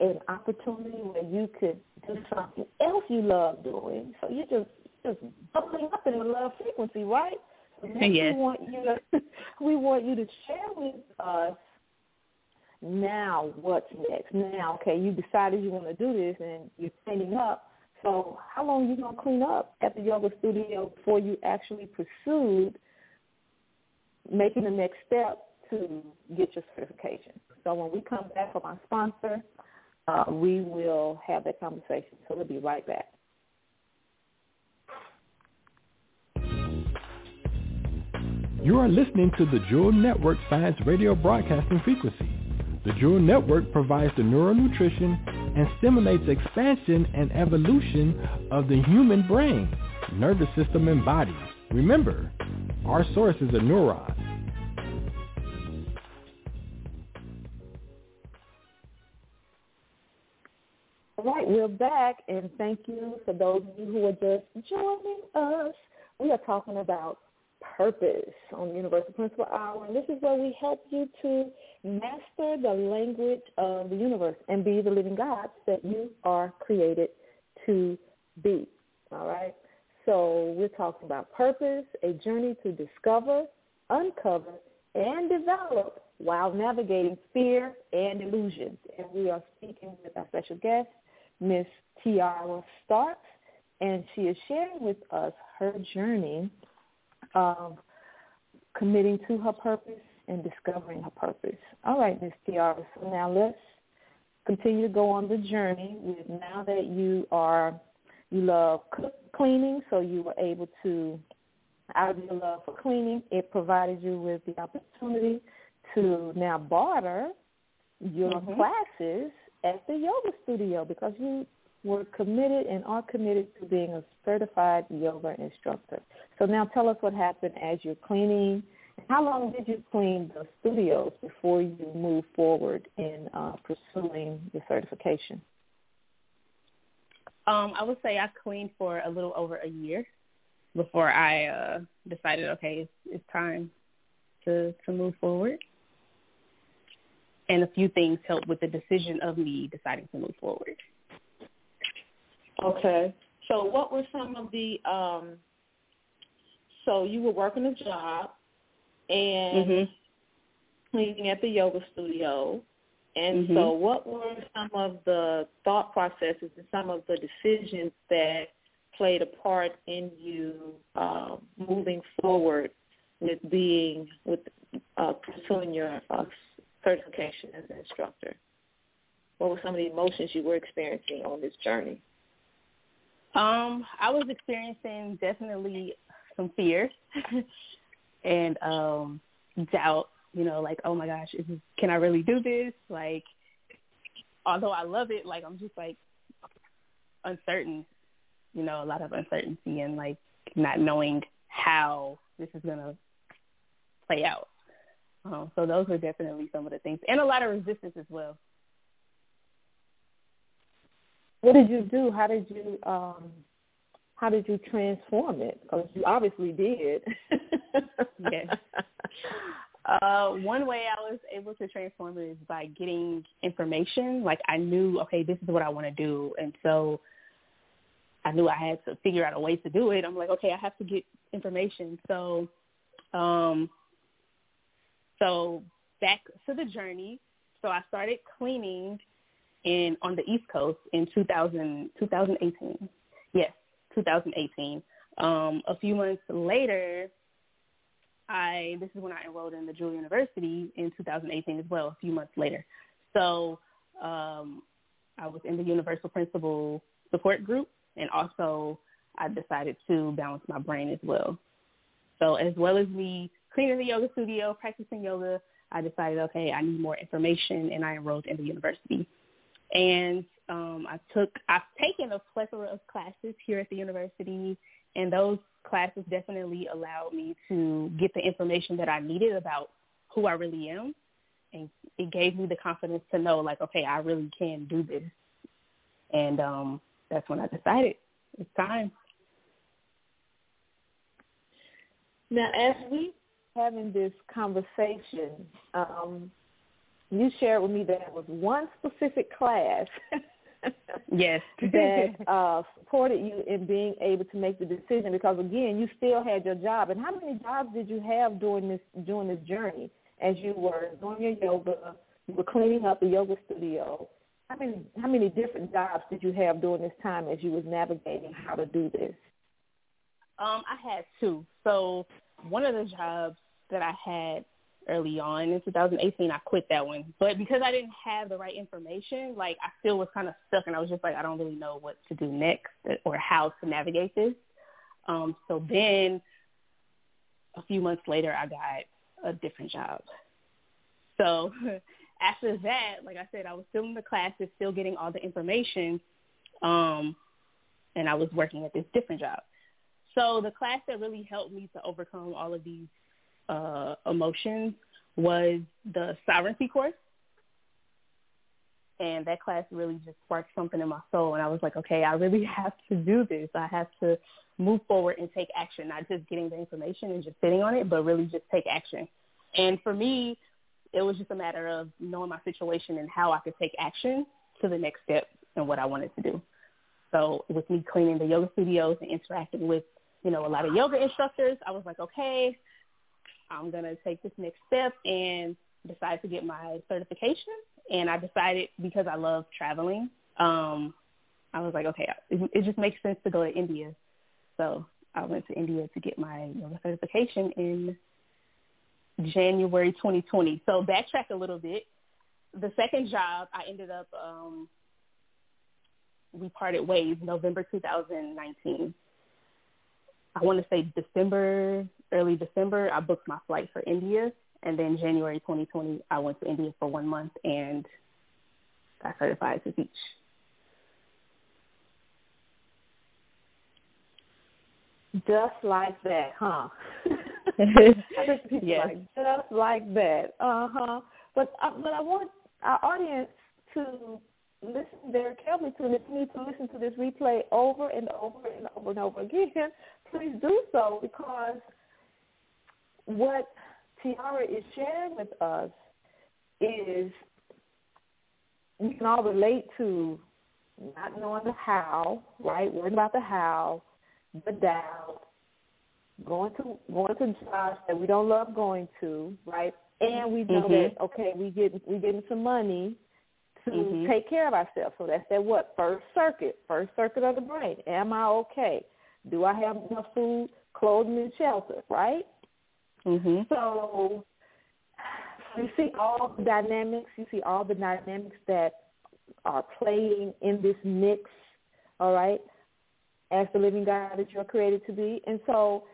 an opportunity where you could do something else you love doing. So you're just just bubbling up in the love frequency, right? yes. We want you to *laughs* we want you to share with us now what's next. Now, okay, you decided you want to do this and you're cleaning up. So how long are you gonna clean up at the yoga studio before you actually pursued making the next step to get your certification? So when we come back from our sponsor, uh, we will have that conversation. So we'll be right back. You are listening to the Jewel Network Science Radio Broadcasting Frequency. The Jewel Network provides the neural nutrition and stimulates expansion and evolution of the human brain, nervous system, and body. Remember, our source is a neuron. All right, we're back, and thank you for those of you who are just joining us. We are talking about purpose on Universal Principle Hour, and this is where we help you to master the language of the universe and be the living gods that you are created to be. All right? So we're talking about purpose, a journey to discover, uncover, and develop while navigating fear and illusions. And we are speaking with our special guest, Miss Tiara Starks, and she is sharing with us her journey of committing to her purpose and discovering her purpose. All right, Miss Tiara. So now let's continue to go on the journey with now that you are you love cleaning, so you were able to out of your love for cleaning, it provided you with the opportunity to now barter your Mhm. classes at the yoga studio because you were committed and are committed to being a certified yoga instructor. So now tell us what happened as you're cleaning. How long did you clean the studios before you moved forward in uh, pursuing the certification? Um, I would say I cleaned for a little over a year before I uh, decided, okay, it's, it's time to to move forward. And a few things helped with the decision of me deciding to move forward. Okay. So what were some of the um so you were working a job and Mhm. cleaning at the yoga studio. And Mhm. so what were some of the thought processes and some of the decisions that played a part in you uh, moving forward with being with uh, pursuing your uh, certification as an instructor? What were some of the emotions you were experiencing on this journey? Um, I was experiencing definitely some fear *laughs* and um doubt you know, like, oh my gosh, is this, can I really do this? Like, although I love it, like I'm just like uncertain, you know, a lot of uncertainty and like not knowing how this is gonna play out. Um, so those were definitely some of the things, and a lot of resistance as well. What did you do? How did you um, how did you transform it? Because you obviously did. yes. *laughs* Uh, one way I was able to transform it is by getting information. Like I knew, okay, this is what I want to do, and so I knew I had to figure out a way to do it. I'm like, okay, I have to get information. So, um, so back to the journey. So I started cleaning in on the East Coast in 2000, 2018. Yes, 2018. Um, a few months later, I this is when I enrolled in the Jewel University in 2018 as well. A few months later, so um, I was in the Universal Principle Support Group, and also I decided to balance my brain as well. So as well as me cleaning the yoga studio, practicing yoga, I decided, okay, I need more information, and I enrolled in the university. And um, I took, I've taken a plethora of classes here at the university, and those classes definitely allowed me to get the information that I needed about who I really am, and it gave me the confidence to know, like, okay, I really can do this. And um, that's when I decided it's time. Now, as we having this conversation, um, you shared with me that it was one specific class *laughs* yes *laughs* that uh supported you in being able to make the decision because again you still had your job. And how many jobs did you have during this during this journey as you were doing your yoga you were cleaning up the yoga studio? How many how many different jobs did you have during this time as you was navigating how to do this? Um i had two. So one of the jobs that i had early on in 2018. I quit that one, but because I didn't have the right information, like I still was kind of stuck, and I was just like, I don't really know what to do next or how to navigate this. Um, so then, a few months later, I got a different job. So *laughs* after that, like I said, I was still in the classes, still getting all the information, um, and I was working at this different job. So the class that really helped me to overcome all of these uh, emotions was the sovereignty course. And that class really just sparked something in my soul. And I was like, okay, I really *laughs* have to do this. I have to move forward and take action, not just getting the information and just sitting on it, but really just take action. And for me, it was just a matter of knowing my situation and how I could take action to the next step and what I wanted to do. So with me cleaning the yoga studios and interacting with, you know, a lot of yoga instructors, I was like, okay, I'm going to take this next step and decide to get my certification. And I decided because I love traveling, um, I was like, okay, it, it just makes sense to go to India. So I went to India to get my yoga certification in January 2020. So backtrack a little bit. The second job, I ended up, um, we parted ways November 2019. I want to say December early December, I booked my flight for India, and then January 2020, I went to India for one month and got certified to teach. Just like that, huh? *laughs* *laughs* yes. Like, just like that. Uh huh. But uh, but I want our audience to listen very carefully to this. You need to listen to this replay over and over and over and over again. Please do so because what Tiara is sharing with us is we can all relate to not knowing the how, right? Worrying about the how, the doubt, going to going to jobs that we don't love going to, right? And we know mm-hmm. that okay, we get we getting some money to mm-hmm. take care of ourselves. So that's that what first circuit, first circuit of the brain. Am I okay? Do I have enough food, clothing, and shelter? Right? Mm-hmm. So you see all the dynamics. You see all the dynamics that are playing in this mix. All right, as the living God that you're created to be, and so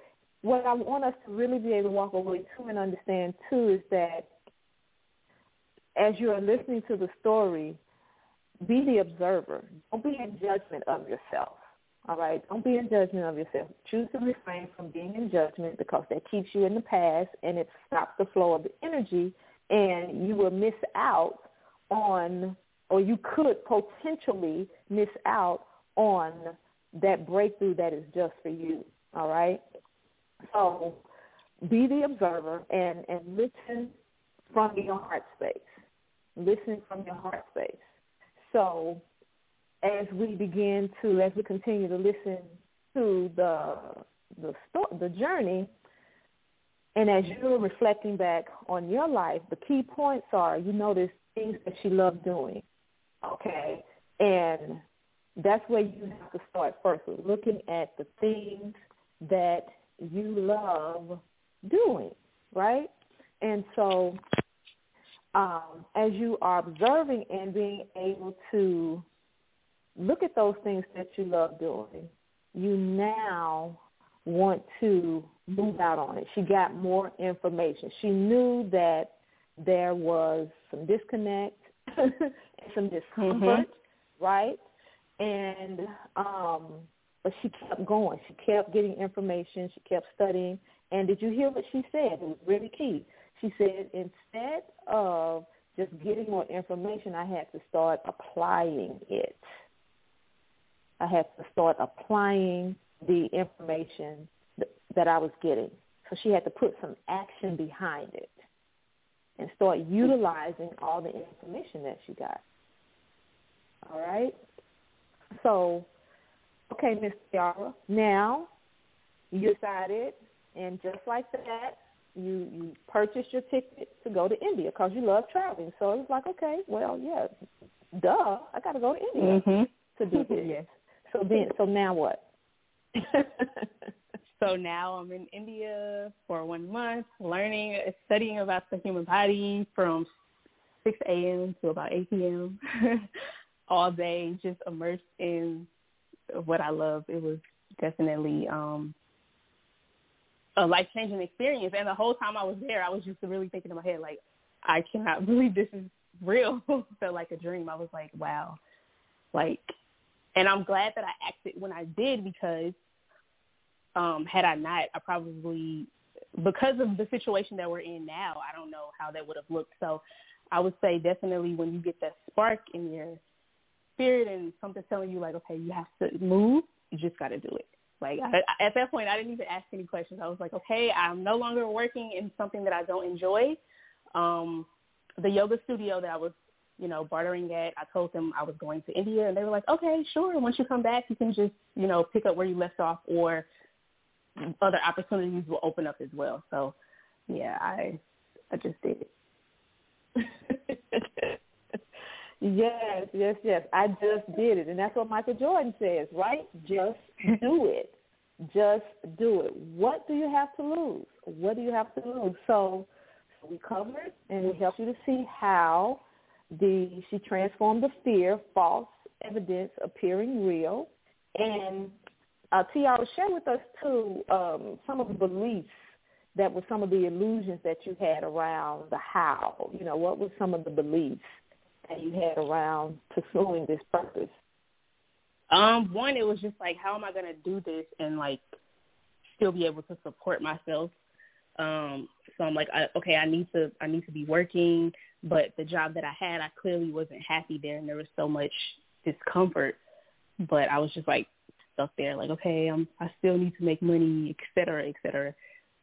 what I want us to really be able to walk away to and understand too is that as you are listening to the story, be the observer. Don't be in judgment of yourself. All right? Don't be in judgment of yourself. Choose to refrain from being in judgment because that keeps you in the past and it stops the flow of the energy and you will miss out on or you could potentially miss out on that breakthrough that is just for you. All right? So be the observer and, and listen from your heart space. Listen from your heart space. So as we begin to, as we continue to listen to the the the journey, and as you're reflecting back on your life, the key points are you notice things that you love doing, okay, and that's where you have to start first, with looking at the things that you love doing, right? And so um, as you are observing and being able to look at those things that you love doing, you now want to move out on it. She got more information. She knew that there was some disconnect *laughs* and some discomfort, mm-hmm. right? And um but she kept going. She kept getting information. She kept studying. And did you hear what she said? It was really key. She said, instead of just getting more information, I had to start applying it. I had to start applying the information that I was getting. So she had to put some action behind it and start utilizing all the information that she got. All right? So Okay, Miss Tiara. Now you decided, and just like that, you you purchased your ticket to go to India because you love traveling. So it was like, okay, well, yeah, duh, I got to go to India mm-hmm. to do *laughs* this. yes. So then, so now what? *laughs* so now I'm in India for one month, learning, studying about the human body from 6 a.m. to about 8 p.m. *laughs* all day, just immersed in what I love. It was definitely um a life changing experience. And the whole time I was there, I was just really thinking in my head, like, I cannot *laughs* believe this is real. Felt like a dream. I was like, wow. Like, and I'm glad that I acted when I did because um, had I not, I probably, because of the situation that we're in now, I don't know how that would have looked. So I would say definitely when you get that spark in your spirit and something telling you like, okay, you have to move, you just got to do it. Like I, at that point, I didn't even ask any questions. I was like, okay, I'm no longer working in something that I don't enjoy. Um, the yoga studio that I was, you know, bartering it. I told them I was going to India, and they were like, okay, sure. Once you come back, you can just, you know, pick up where you left off, or other opportunities will open up as well. So, yeah, I, I just did it. *laughs* Yes, yes, yes. I just did it. And that's what Michael Jordan says, right? Just do it. Just do it. What do you have to lose? What do you have to lose? So we covered and we helped you to see how the she transformed the fear, false evidence appearing real. And uh, Tiara, share with us too um, some of the beliefs that were some of the illusions that you had around the how. You know, what were some of the beliefs that you had around pursuing this purpose? Um, one, it was just like, how am I going to do this and like still be able to support myself? Um, so I'm like, I, okay, I need to, I need to be working, but the job that I had, I clearly wasn't happy there, and there was so much discomfort. But I was just like stuck there, like, okay, I'm, I still need to make money, et cetera, et cetera.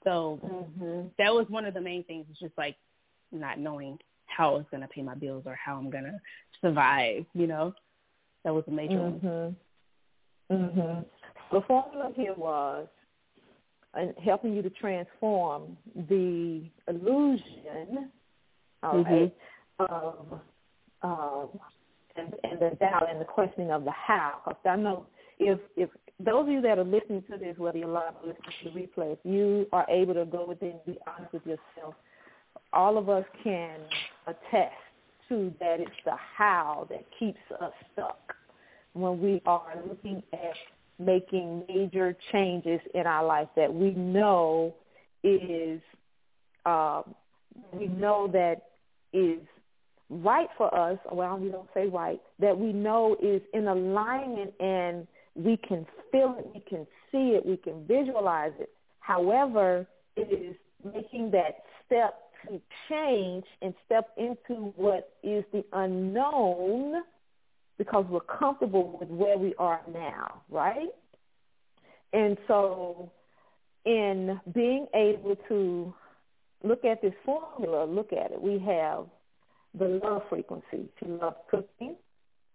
So mm-hmm. that was one of the main things. It's just like not knowing how I was going to pay my bills or how I'm going to survive, you know? That was a major mm-hmm. one. Mm-hmm. The formula here was and helping you to transform the illusion, all mm-hmm. right, of um, and, and the doubt and the questioning of the how. Because I know if if those of you that are listening to this, whether you're live or listening to the replay, if you are able to go within and be honest with yourself, all of us can attest to that it's the how that keeps us stuck when we are looking at making major changes in our life that we know is um, we know that is right for us. Well, we don't say right. That we know is in alignment and we can feel it, we can see it, we can visualize it. However, it is making that step to change and step into what is the unknown because we're comfortable with where we are now, right? And so in being able to look at this formula, look at it, we have the love frequency. She loves cooking.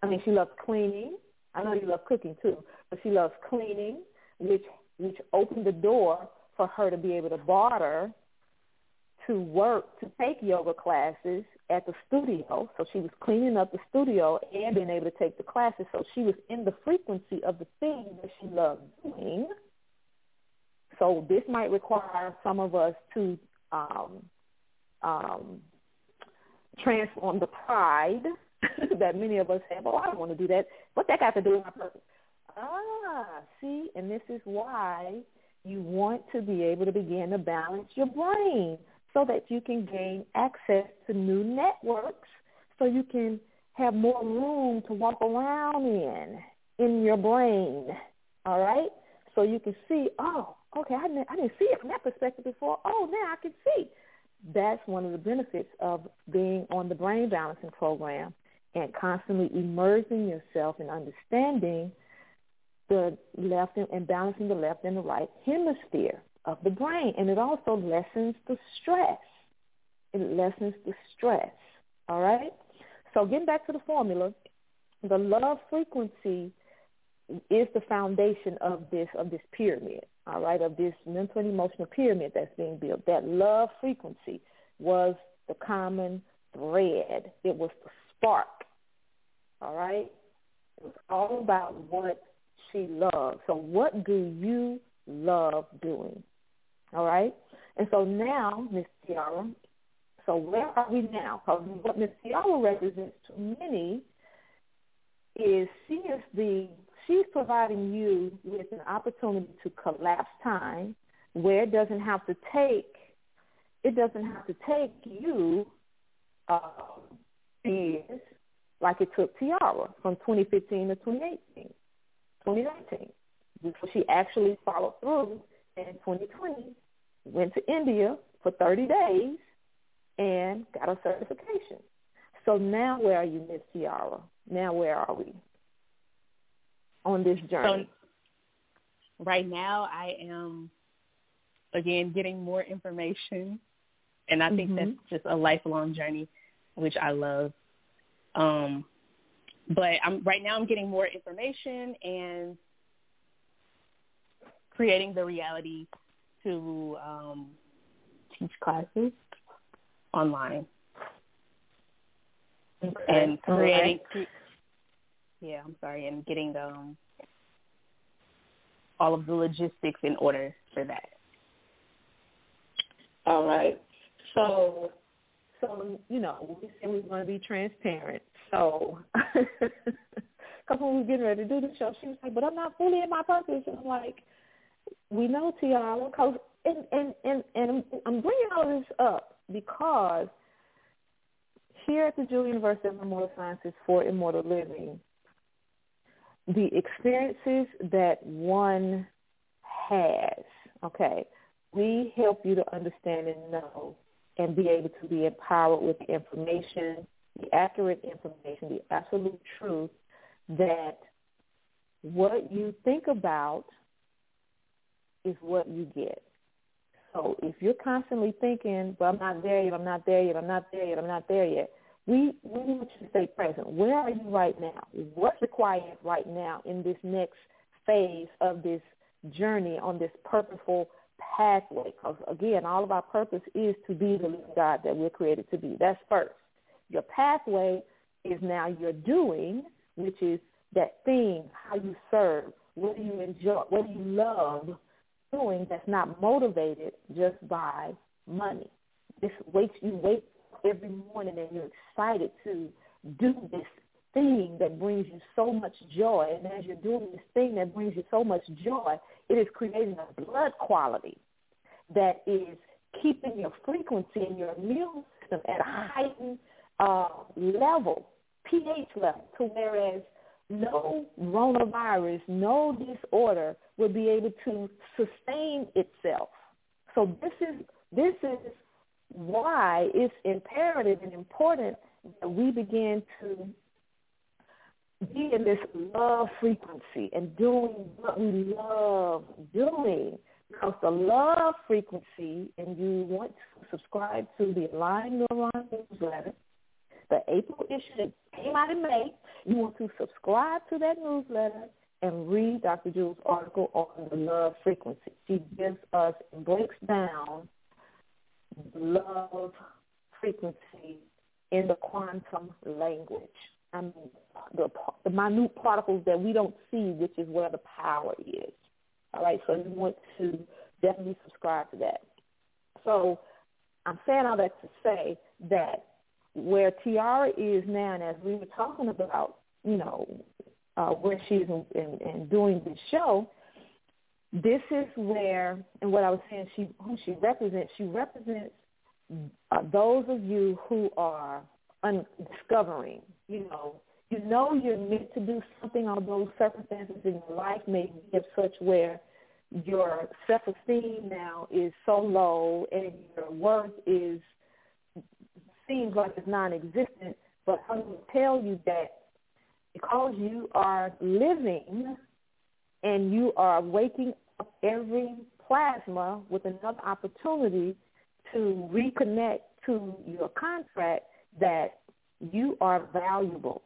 I mean, she loves cleaning. I know you love cooking too, but she loves cleaning, which which opened the door for her to be able to barter to work to take yoga classes at the studio. So she was cleaning up the studio and being able to take the classes. So she was in the frequency of the thing that she loved doing. So this might require some of us to um, um, transform the pride *laughs* that many of us have. Oh, I don't want to do that. What that got to do with my purpose? Ah, see, and this is why you want to be able to begin to balance your brain so that you can gain access to new networks so you can have more room to walk around in in your brain. All right? So you can see, oh, okay, I didn't, I didn't see it from that perspective before. Oh, now I can see. That's one of the benefits of being on the brain balancing program and constantly immersing yourself in understanding the left and, and balancing the left and the right hemisphere of the brain. And it also lessens the stress. It lessens the stress. All right? So getting back to the formula, the love frequency is the foundation of this of this pyramid, all right, of this mental and emotional pyramid that's being built. That love frequency was the common thread. It was the spark. All right? It was all about what she loved. So what do you love doing? All right? And so now, Miss Tiara, so where are we now? Because what Miss Tiara represents to many is she is the she's providing you with an opportunity to collapse time where it doesn't have to take it doesn't have to take you uh, years like it took Tiara from 2015 to 2018, 2019. Before she actually followed through in 2020, went to India for 30 days and got a certification. So now where are you, Miss Tiara? Now where are we on this journey? So right now I am again getting more information and I think mm-hmm. that's just a lifelong journey which I love. Um but I'm right now I'm getting more information and creating the reality to um, teach classes online okay. and creating. Right. Yeah, I'm sorry, and getting um, all of the logistics in order for that. All right. So, so you know, we said we want to be transparent. So, because when we were getting ready to do the show, she was like, "But I'm not fully in my purpose." And I'm like, we know Tiara because and and and and I'm bringing all this up because here at the Jewel University of Immortal Sciences for Immortal Living, the experiences that one has, okay, we help you to understand and know and be able to be empowered with the information, the accurate information, the absolute truth that what you think about is what you get. So if you're constantly thinking, well, I'm not there yet, I'm not there yet, I'm not there yet, I'm not there yet, we, we want you to stay present. Where are you right now? What's required right now in this next phase of this journey on this purposeful pathway? Because, again, all of our purpose is to be the God that we're created to be. That's first. Your pathway is now your doing, which is that thing, how you serve, what do you enjoy, what do you love, doing that's not motivated just by money. This wait you wake every morning and you're excited to do this thing that brings you so much joy, and as you're doing this thing that brings you so much joy, it is creating a blood quality that is keeping your frequency and your immune system at a heightened uh, level, pH level, to whereas no coronavirus, no disorder will be able to sustain itself. So this is this is why it's imperative and important that we begin to be in this love frequency and doing what we love doing. Because the love frequency, and you want to subscribe to the Aligned Neuron newsletter, the April issue that came out in May, you want to subscribe to that newsletter and read Dr. Jewel's article on the love frequency. She gives us, breaks down love frequency in the quantum language. I mean, the, the minute particles that we don't see, which is where the power is. All right, so you want to definitely subscribe to that. So I'm saying all that to say that where Tiara is now, and as we were talking about, you know, uh, where she is in, in, in doing this show, this is where, and what I was saying, she who she represents, she represents uh, those of you who are discovering, you know, you know you're meant to do something, although circumstances in your life may be of such where your self-esteem now is so low and your worth is seems like it's non-existent, but I'm to tell you that because you are living and you are waking up every plasma with another opportunity to reconnect to your contract that you are valuable.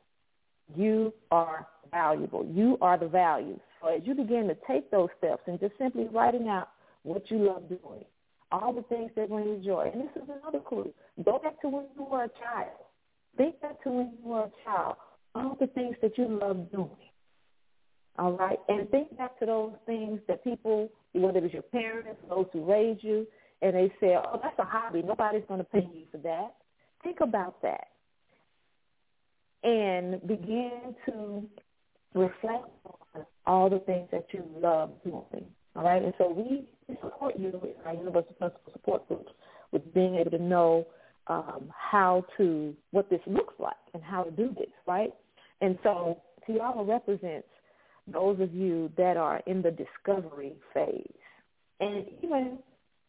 You are valuable. You are the value. So as you begin to take those steps and just simply writing out what you love doing, all the things that bring you joy. And this is another clue. Go back to when you were a child. Think back to when you were a child. All the things that you love doing. All right? And think back to those things that people, whether it was your parents, those who raised you, and they say, oh, that's a hobby. Nobody's going to pay you for that. Think about that. And begin to reflect on all the things that you love doing. All right? And so we support you in our Universal Principle Support Groups with being able to know um, how to, what this looks like and how to do this, right? And so Tiara represents those of you that are in the discovery phase. And even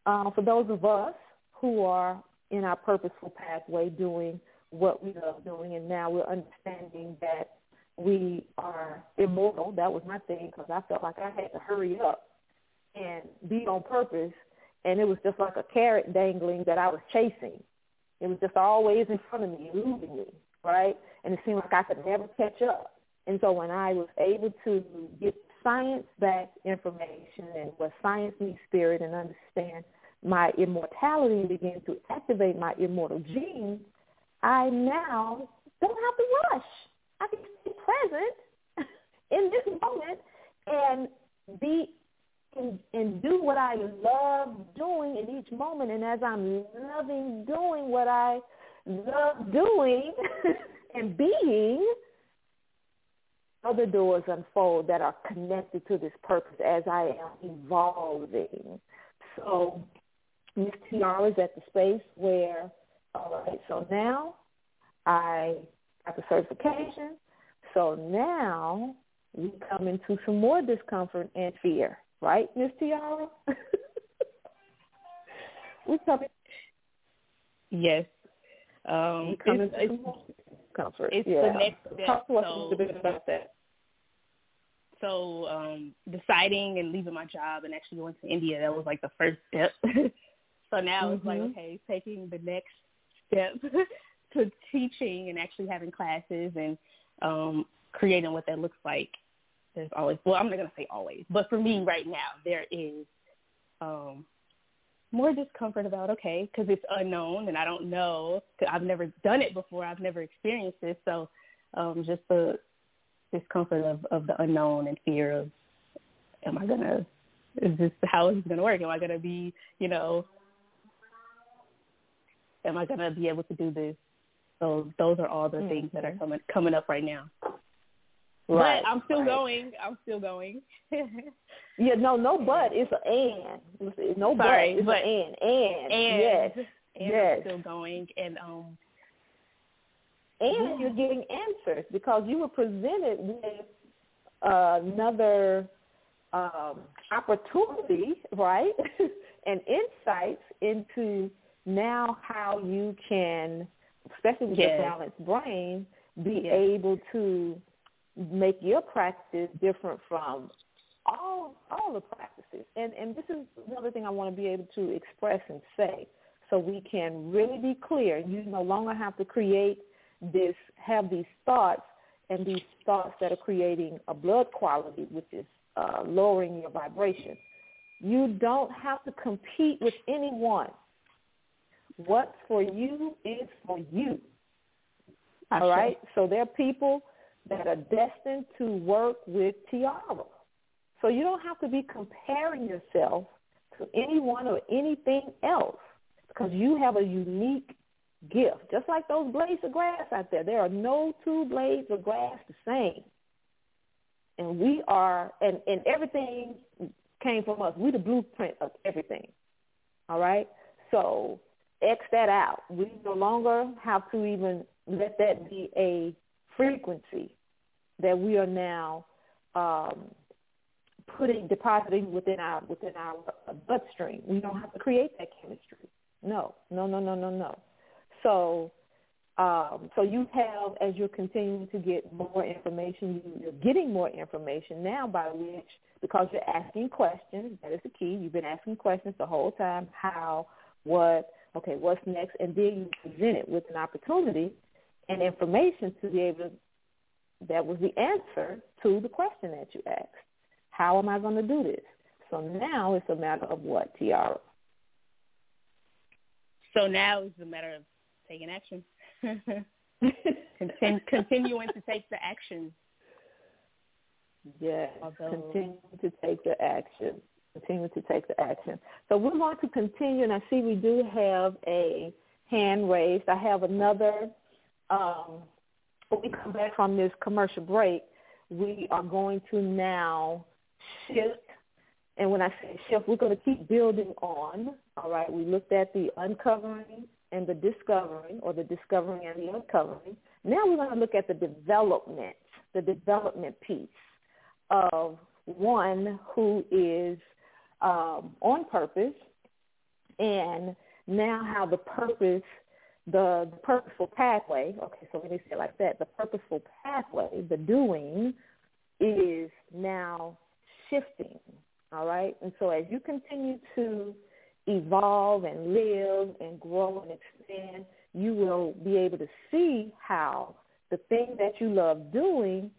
uh, for those of us who are in our purposeful pathway doing what we love doing, and now we're understanding that we are immortal. That was my thing because I felt like I had to hurry up and be on purpose, and it was just like a carrot dangling that I was chasing. It was just always in front of me, eluding me, right? And it seemed like I could never catch up. And so when I was able to get science-backed information and what science meets spirit and understand my immortality and begin to activate my immortal gene, I now don't have to rush. I can stay present *laughs* in this moment and be and, and do what I love doing in each moment. And as I'm loving doing what I love doing *laughs* and being, other doors unfold that are connected to this purpose as I am evolving. So Miss Tiara is at the space where, all right, so now I got the certification. So now we come into some more discomfort and fear, right, Miss Tiara? *laughs* we come in. Yes. Um, into some more. It's yeah. the next step. Talk to us so, a little bit about that so um deciding and leaving my job and actually going to India, that was like the first step. *laughs* so now mm-hmm. it's like, okay, taking the next step *laughs* to teaching and actually having classes and um creating what that looks like. There's always, well, I'm not going to say always, but for me right now, there is um more discomfort about okay because it's unknown and I don't know. Cause I've never done it before. I've never experienced this, so um, just the discomfort of, of the unknown and fear of, am I gonna, is this how is this gonna work? Am I gonna be, you know, am I gonna be able to do this So those are all the mm-hmm. things that are coming coming up right now. Right. But I'm still right. going. I'm still going. *laughs* yeah, no, no, but it's an and. No, Sorry, but it's an and. And, yes, and yes. I'm still going, and um, and yeah. you're getting answers because you were presented with uh, another um, opportunity, right, *laughs* and insights into now how you can, especially with yes. your balanced brain, be yes. able to make your practice different from all all the practices. And and this is another thing I want to be able to express and say, so we can really be clear. You no longer have to create this, have these thoughts, and these thoughts that are creating a blood quality, which is uh, lowering your vibration. You don't have to compete with anyone. What's for you is for you. All right? So there are people that are destined to work with Tiara. So you don't have to be comparing yourself to anyone or anything else because you have a unique gift. Just like those blades of grass out there, there are no two blades of grass the same. And we are, and, and everything came from us. We're the blueprint of everything. All right? So X that out. We no longer have to even let that be a frequency that we are now um, putting depositing within our within our bloodstream. We don't have to create that chemistry. No, no, no, no, no, no. So, um, so you have as you're continuing to get more information, you're getting more information now by which because you're asking questions. That is the key. You've been asking questions the whole time. How, what, okay, what's next, and then you present it with an opportunity and information to be able to, that was the answer to the question that you asked. How am I going to do this? So now it's a matter of what, Tiara? So now it's a matter of taking action. *laughs* Continu- continuing to take the action. Yes, Although, continue to take the action. Continue to take the action. So we're going to continue, and I see we do have a hand raised. I have another um, when we come back from this commercial break, we are going to now shift. And when I say shift, we're going to keep building on. All right, we looked at the uncovering and the discovering, or the discovering and the uncovering. Now we're going to look at the development, the development piece of one who is um, on purpose, and now how the purpose the, the purposeful pathway, okay, so let me say it like that, the purposeful pathway, the doing, is now shifting, all right? And so as you continue to evolve and live and grow and expand, you will be able to see how the thing that you love doing,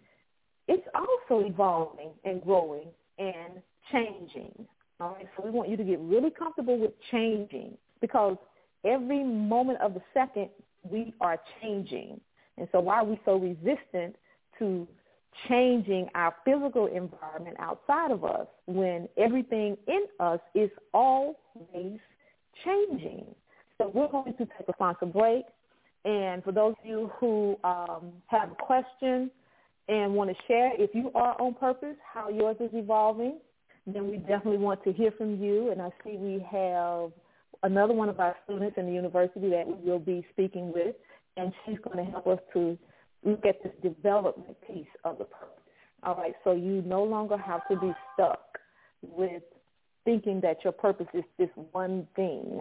it's also evolving and growing and changing. All right, so we want you to get really comfortable with changing because every moment of the second, we are changing. And so why are we so resistant to changing our physical environment outside of us when everything in us is always changing? So we're going to take a sponsor break. And for those of you who um, have a question and want to share, if you are on purpose, how yours is evolving, then we definitely want to hear from you. And I see we have another one of our students in the university that we will be speaking with, and she's going to help us to look at this development piece of the purpose. All right, so you no longer have to be stuck with thinking that your purpose is this one thing,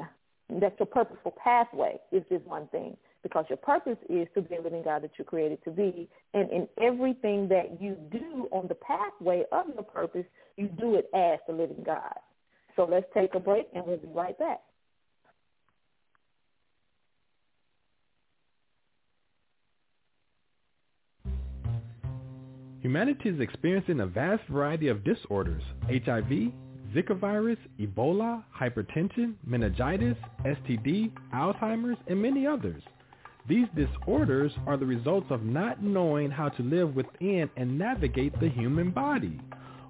that your purposeful pathway is this one thing, because your purpose is to be a living God that you're created to be. And in everything that you do on the pathway of your purpose, you do it as the living God. So let's take a break and we'll be right back. Humanity is experiencing a vast variety of disorders, HIV, Zika virus, Ebola, hypertension, meningitis, STD, Alzheimer's, and many others. These disorders are the results of not knowing how to live within and navigate the human body.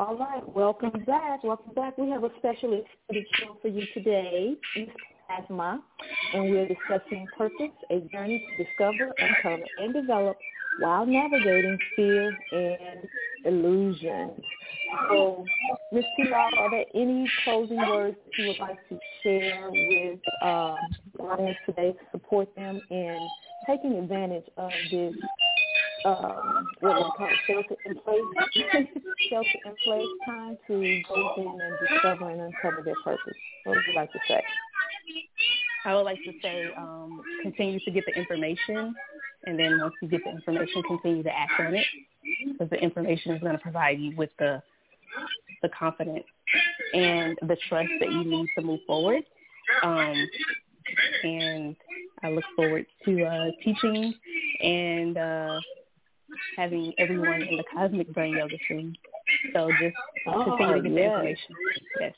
All right, welcome back. Welcome back. We have a special extended show for you today, East Plasma, and we're discussing purpose, a journey to discover, uncover, and develop while navigating fear and illusions. So, Ms. Pilar, are there any closing words that you would like to share with um, audience today to support them in taking advantage of this um, what we call shelter in place, shelter *laughs* in place time to go in and discover and uncover their purpose. What would you like to say? I would like to say um, continue to get the information, and then once you get the information, continue to act on it, because the information is going to provide you with the the confidence and the trust that you need to move forward. Um, and I look forward to uh, teaching and uh, having everyone in the Cosmic Brain Yoga scene. So just oh, continue to get yes. the information. Yes.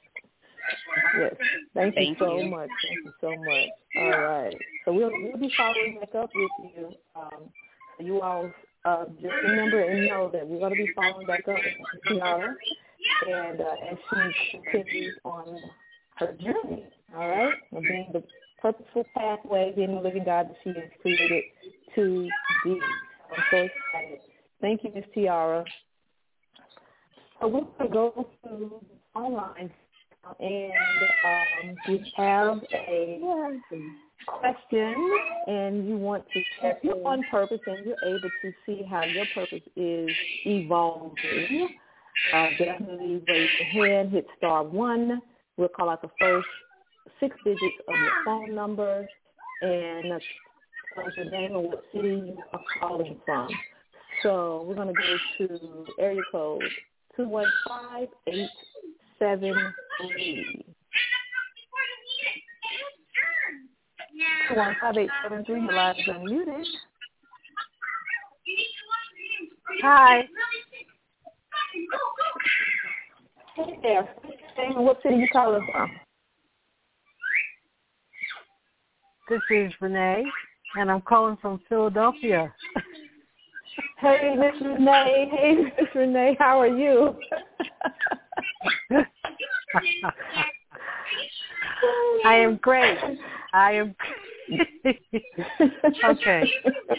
Yes. Thank, Thank you so you. much. Thank you so much. All right. So we'll we'll be following back up with you. Um, you all uh, just remember and know that we're going to be following back up with Tiara, and uh, as she continues on her journey. All right, being the purposeful pathway, being the living God that she has created to be. I'm so excited. Thank you, Ms. Tiara. So we're going to go to online and um, we have a question and you want to check your on purpose and you're able to see how your purpose is evolving. Uh, definitely raise your hand, hit star one. We'll call out the first six digits of your phone number and us your name and what city you are calling from. So we're going to go to area code two one five eight seven three. Two one five eight seven three. Your line is unmuted. Hi. Hey there. Name what city you calling from? This is Renee, and I'm calling from Philadelphia. *laughs* Hey, Miss Renee. Hey, Miss Renee. How are you? *laughs* I am great. I am. *laughs* okay.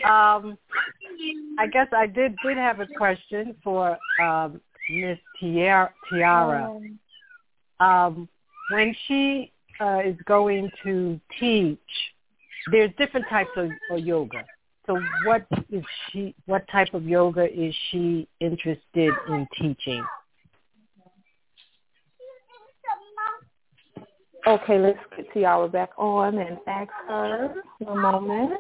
Um, I guess I did did have a question for um, Miss Tiara. Tiara. Um, when she uh, is going to teach, there's different types of, of yoga. So what is she? What type of yoga is she interested in teaching? Okay, let's get Tiara back on and ask her one moment.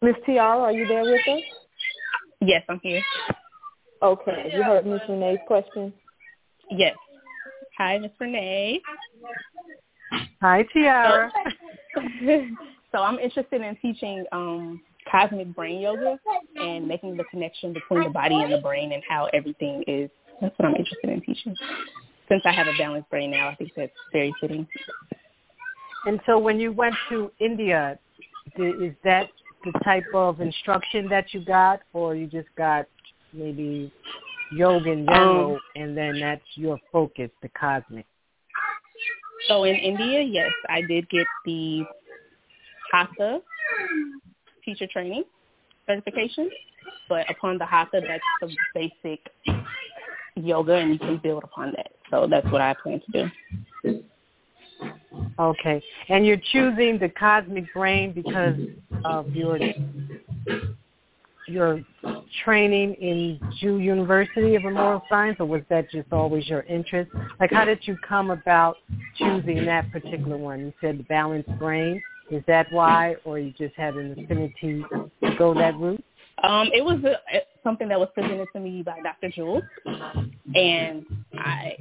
Miss Tiara, are you there with us? Yes, I'm here. Okay, you heard Miss Renee's question. Yes. Hi, Miss Renee. Hi, Tiara. *laughs* so I'm interested in teaching um, cosmic brain yoga and making the connection between the body and the brain and how everything is. That's what I'm interested in teaching. Since I have a balanced brain now, I think that's very fitting. And so when you went to India, is that the type of instruction that you got, or you just got maybe yoga in general, Um, and then that's your focus, the cosmic? So in India, yes, I did get the Hatha teacher training certification. But upon the Hatha, that's the basic yoga, and you can build upon that. So that's what I plan to do. Okay. And you're choosing the cosmic brain because of your your training in Jewel University of Immortal Science, or was that just always your interest? Like, how did you come about choosing that particular one? You said the balanced brain. Is that why, or you just had an affinity to go that route? Um, it was a, something that was presented to me by Dr. Jules, and I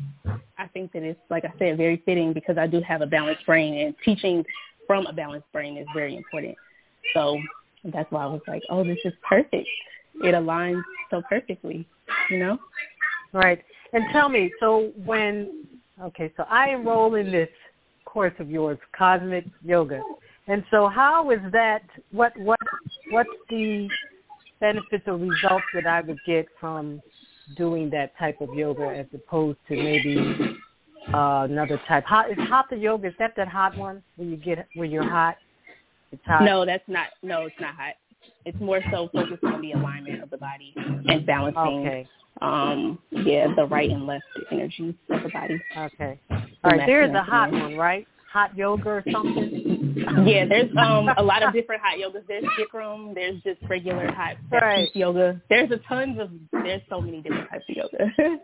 I think that it's like I said very fitting because I do have a balanced brain, and teaching from a balanced brain is very important. So that's why I was like, oh, this is perfect. It aligns so perfectly, you know. Right. And tell me, so when okay, so I enroll in this course of yours, Cosmic Yoga. And so how is that what what what's the benefits or results that I would get from doing that type of yoga as opposed to maybe uh, another type. Hot is hatha yoga. Is that that hot one when you get when you're hot? It's hot. No, that's not. No, it's not hot. It's more so focused on the alignment of the body and balancing. Okay. Um. Yeah, the right and left energies of the body. Okay. All right. There is a hot one, right? hot yoga or something? Yeah, there's um a lot of different hot yogas. There's Bikram, there's just regular hot right. yoga. There's a tons of there's so many different types of yoga. *laughs*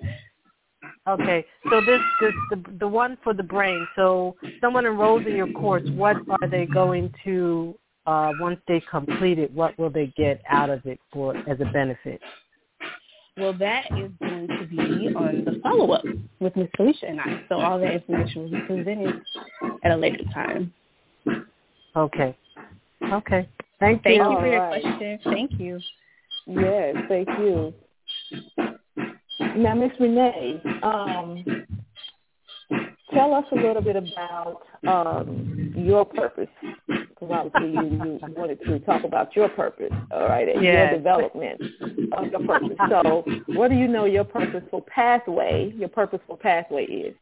okay, so this this the the one for the brain. So someone enrolls in your course. What are they going to uh once they complete it? What will they get out of it for as a benefit? Well, that is going to be on the follow-up with Ms. Felicia and I. So all that information will be presented at a later time. Okay. Okay. Thank, thank you. Thank you for your right. question. Thank you. Yes, thank you. Now, Miss Renee, um, tell us a little bit about um, your purpose because obviously you, you wanted to talk about your purpose, all right, and yes. your development of your purpose. So what do you know your purposeful pathway, your purposeful pathway is?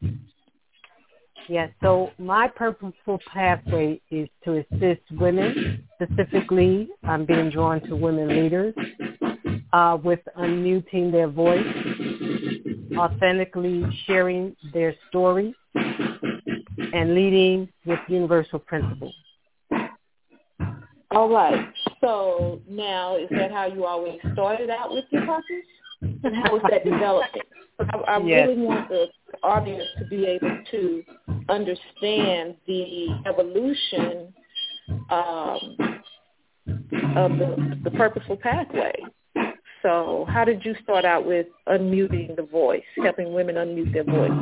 Yes, so my purposeful pathway is to assist women, specifically I'm being drawn to women leaders, uh, with unmuting their voice, authentically sharing their story, and leading with universal principles. All right. So now, is that how you always started out with your purpose? And how was that developing? I, I yes. really want the audience to be able to understand the evolution um, of the, the purposeful pathway. So how did you start out with unmuting the voice, helping women unmute their voice?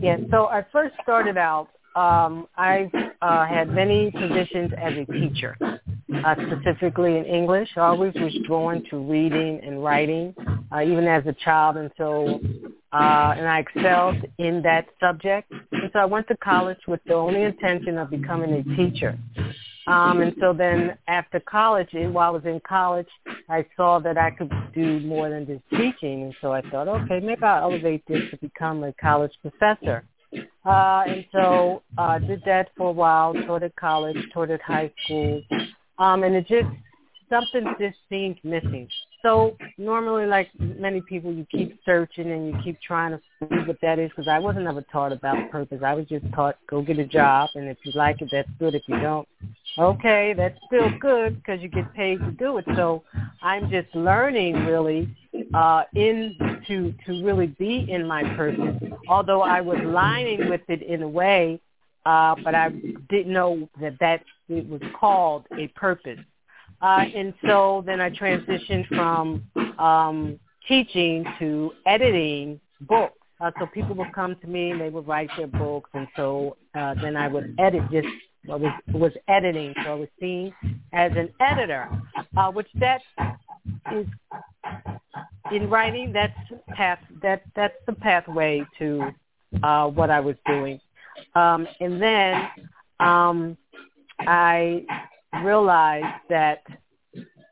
Yes, so I first started out um, I've uh, had many positions as a teacher, uh, specifically in English. I always was drawn to reading and writing, uh, even as a child, and so uh, and I excelled in that subject. And so I went to college with the only intention of becoming a teacher. Um, and so then after college, while I was in college, I saw that I could do more than just teaching. And so I thought, okay, maybe I'll elevate this to become a college professor. Uh, and so uh, did that for a while, taught at college, taught at high school. Um, and it just, something just seemed missing. So normally, like many people, you keep searching and you keep trying to see what that is because I wasn't ever taught about purpose. I was just taught go get a job, and if you like it, that's good. If you don't, okay, that's still good because you get paid to do it. So I'm just learning really uh, in to to really be in my purpose. Although I was lining with it in a way, uh, but I didn't know that that it was called a purpose. Uh, and so then I transitioned from um, teaching to editing books. Uh, so people would come to me and they would write their books, and so uh, then I would edit just I was was editing, so I was seen as an editor, uh, which that is in writing. That's path that that's the pathway to uh, what I was doing, um, and then um, I realized that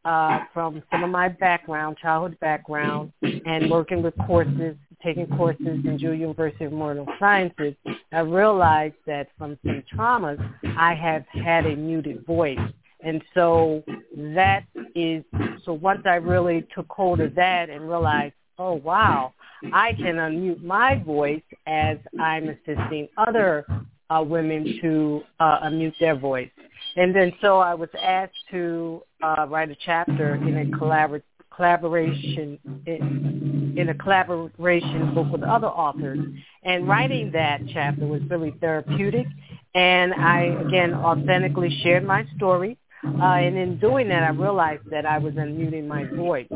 uh, from some of my background, childhood background, and working with courses, taking courses in Jewel University of Immortal Sciences, I realized that from some traumas, I have had a muted voice. And so that is, so once I really took hold of that and realized, oh wow, I can unmute my voice as I'm assisting other uh, women to uh, unmute their voice. And then so I was asked to uh, write a chapter in a collabor- collaboration in, in a collaboration book with other authors. And writing that chapter was really therapeutic. And I again authentically shared my story. Uh, and in doing that, I realized that I was unmuting my voice.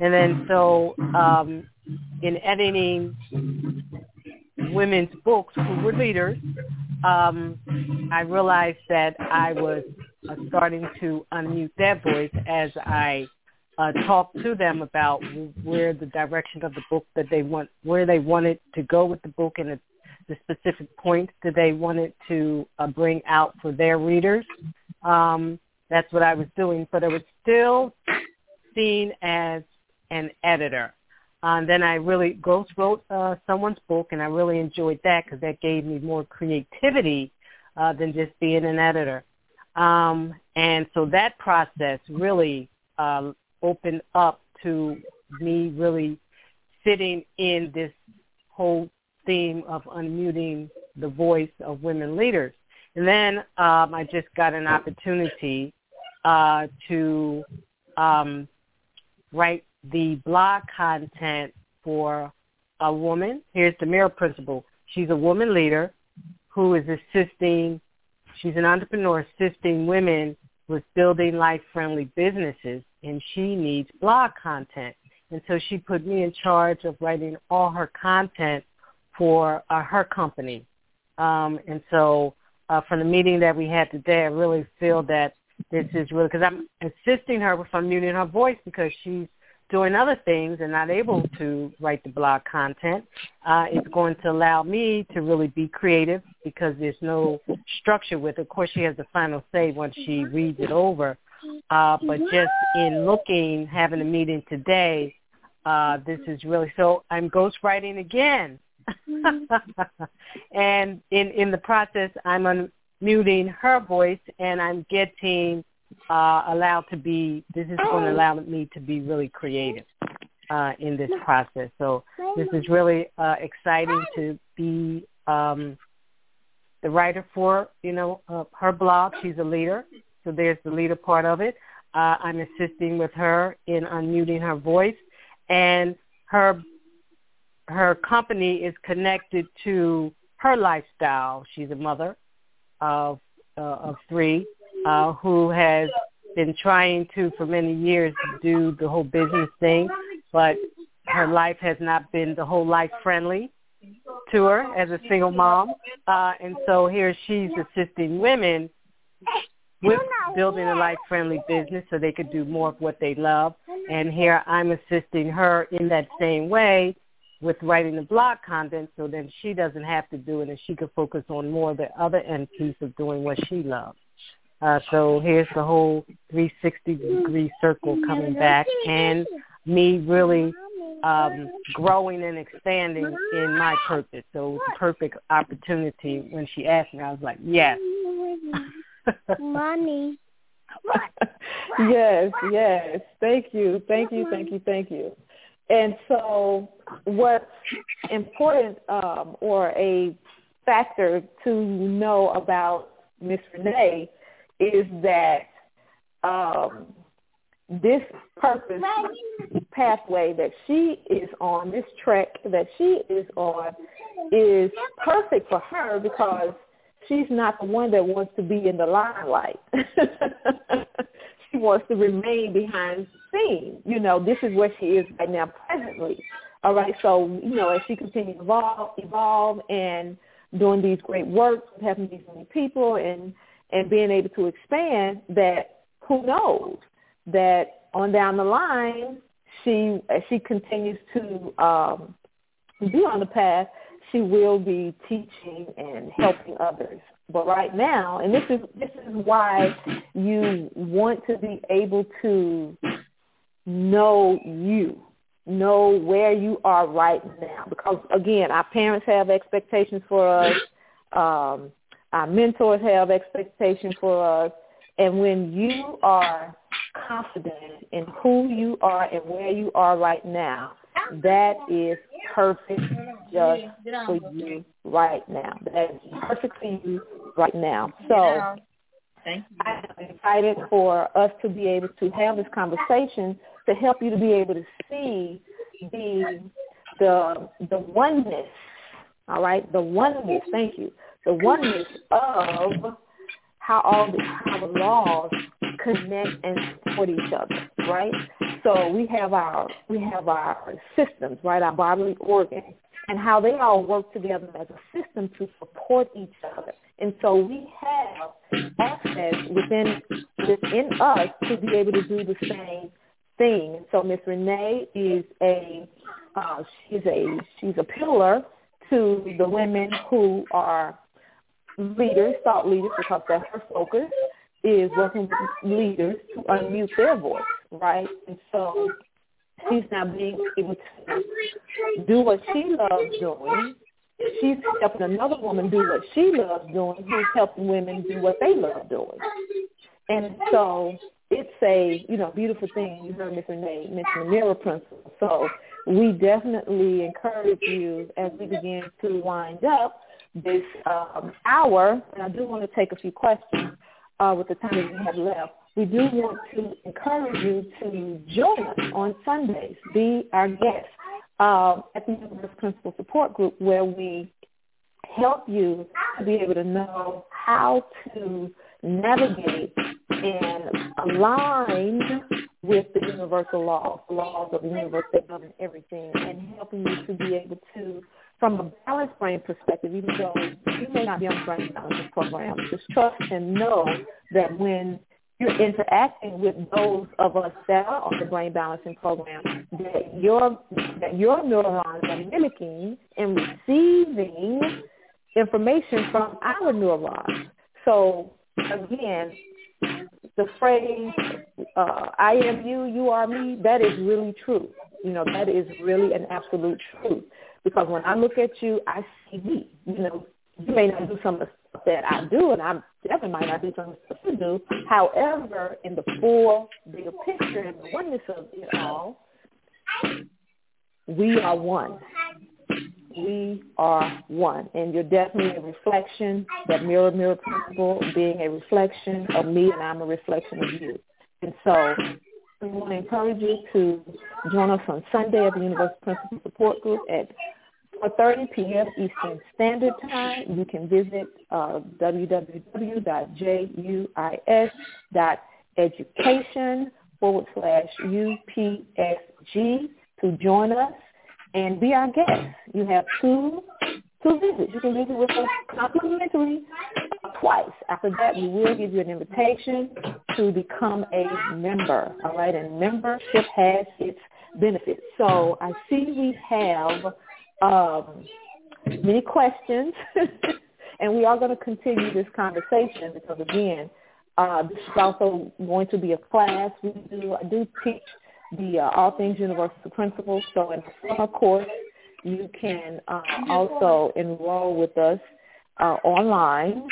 And then so um, in editing women's books who were leaders, um, I realized that I was uh, starting to unmute their voice as I uh, talked to them about where the direction of the book that they want, where they wanted to go with the book and the, specific points that they wanted to uh, bring out for their readers. Um, that's what I was doing, but I was still seen as an editor. Um, then I really ghost wrote uh, someone's book, and I really enjoyed that because that gave me more creativity uh, than just being an editor. Um, and so that process really uh, opened up to me really sitting in this whole theme of unmuting the voice of women leaders. And then um, I just got an opportunity uh, to um, write the blog content for a woman. Here's the mirror principle. She's a woman leader who is assisting, she's an entrepreneur assisting women with building life-friendly businesses, and she needs blog content. And so she put me in charge of writing all her content for uh, her company. Um, and so uh, from the meeting that we had today, I really feel that this is really, because I'm assisting her with unmuting her voice because she's doing other things and not able to write the blog content, uh, it's going to allow me to really be creative because there's no structure with it. Of course, she has the final say once she reads it over. Uh, but just in looking, having a meeting today, uh, this is really so. I'm ghostwriting again, *laughs* and in in the process, I'm unmuting her voice, and I'm getting uh, allowed to be, this is going to allow me to be really creative uh, in this process. So this is really uh, exciting to be um, the writer for, you know, uh, her blog. She's a leader, so there's the leader part of it. Uh, I'm assisting with her in unmuting her voice, and her her company is connected to her lifestyle. She's a mother of uh, of three, uh, who has been trying to for many years do the whole business thing, but her life has not been the whole life friendly to her as a single mom. Uh, and so here she's assisting women with building a life-friendly business so they could do more of what they love. And here I'm assisting her in that same way with writing the blog content so then she doesn't have to do it and she can focus on more of the other end piece of doing what she loves. Uh, so here's the whole 360 degree circle coming back and me really um, growing and expanding in my purpose. So it was a perfect opportunity when she asked me. I was like, yes. Mommy. *laughs* yes, yes. Thank you. Thank you. Thank you. Thank you. And so what's important um, or a factor to know about Miss Renee is that um, this purpose pathway that she is on, this trek that she is on, is perfect for her because she's not the one that wants to be in the limelight. *laughs* she wants to remain behind the scenes. You know, this is where she is right now presently. All right, so, you know, as she continues to evolve, evolve and doing these great works, having these many people and and being able to expand that who knows that on down the line she as she continues to um, be on the path she will be teaching and helping others. But right now and this is this is why you want to be able to know you know where you are right now. Because again our parents have expectations for us. Um our mentors have expectations for us. And when you are confident in who you are and where you are right now, that is perfect just for you right now. That is perfect for you right now. So I'm excited for us to be able to have this conversation to help you to be able to see the the the oneness. All right, the oneness. Thank you the oneness of how all the, how the laws connect and support each other, right? So we have our we have our systems, right? Our bodily organs and how they all work together as a system to support each other. And so we have access within within us to be able to do the same thing. So Miss Renee is a uh, she's a she's a pillar to the women who are leaders, thought leaders, because that's her focus is working with leaders to unmute their voice, right? And so she's now being able to do what she loves doing. She's helping another woman do what she loves doing, who's helping women do what they love doing. And so it's a, you know, beautiful thing. You heard Ms. Renee mention the mirror principle. So we definitely encourage you as we begin to wind up this um, hour, and I do want to take a few questions uh, with the time that we have left. We do want to encourage you to join us on Sundays, be our guest uh, at the Universal Principle Support Group, where we help you to be able to know how to navigate and align with the universal laws, laws of the universe that govern everything, and helping you to be able to, from a balanced brain perspective, even though you may not be on the brain balance program, just trust and know that when you're interacting with those of us that are on the brain balancing program, that your that your neurons are mimicking and receiving information from our neurons. So again, the phrase uh, "I am you, you are me" that is really true. You know, that is really an absolute truth. Because when I look at you, I see me. You know, you may not do some of the stuff that I do, and I definitely might not do some of the stuff you do. However, in the full bigger picture and the oneness of it all, we are one we are one. And you're definitely a reflection, that mirror, mirror principle being a reflection of me and I'm a reflection of you. And so we want to encourage you to join us on Sunday at the Universal Principle Support Group at 4.30 p.m. Eastern Standard Time. You can visit uh, www.juis.education forward slash UPSG to join us and be our guest. You have two two visit. You can visit with us complimentary twice. After that, we will give you an invitation to become a member. All right, and membership has its benefits. So I see we have um, many questions, *laughs* and we are going to continue this conversation because again, uh, this is also going to be a class. We do I do teach the uh, All Things Universal Principles. So in the summer course, you can uh, also enroll with us uh, online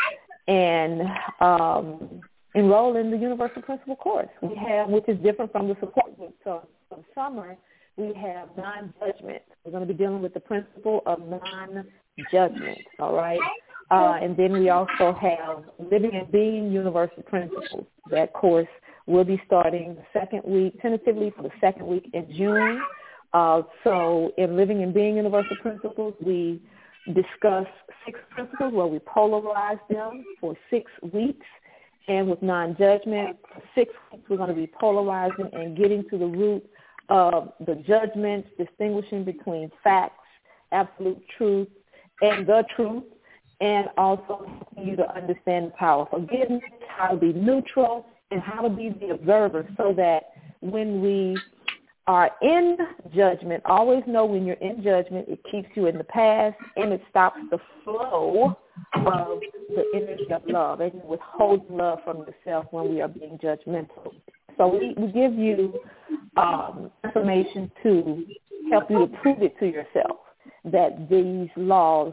and um, enroll in the Universal Principle course. We have, which is different from the support group. So for summer, we have non-judgment. We're going to be dealing with the principle of non-judgment, all right? Uh, and then we also have Living and Being Universal Principles. That course will be starting the second week, tentatively for the second week in June. Uh, so in Living and Being Universal Principles, we discuss six principles where we polarize them for six weeks. And with non-judgment, six weeks we're going to be polarizing and getting to the root of the judgments, distinguishing between facts, absolute truth, and the truth, and also helping you to understand the power of forgiveness, how to be neutral, and how to be the observer so that when we are in judgment, always know when you're in judgment, it keeps you in the past and it stops the flow of the energy of love and withholds love from yourself when we are being judgmental. So we, we give you um, information to help you to prove it to yourself that these laws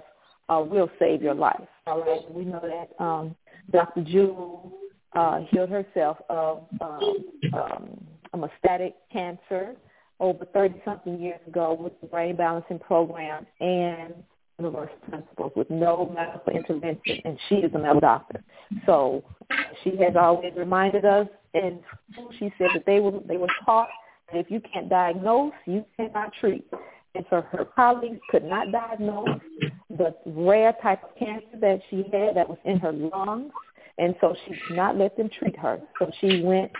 uh, will save your life. All right, we know that um, Dr. Jewel uh, healed herself of um, um, a metastatic cancer over 30-something years ago with the brain balancing program and universe principles with no medical intervention, and she is a medical doctor. So she has always reminded us, and she said that they were they were taught that if you can't diagnose, you cannot treat. And so her colleagues could not diagnose the rare type of cancer that she had that was in her lungs and so she did not let them treat her. So she went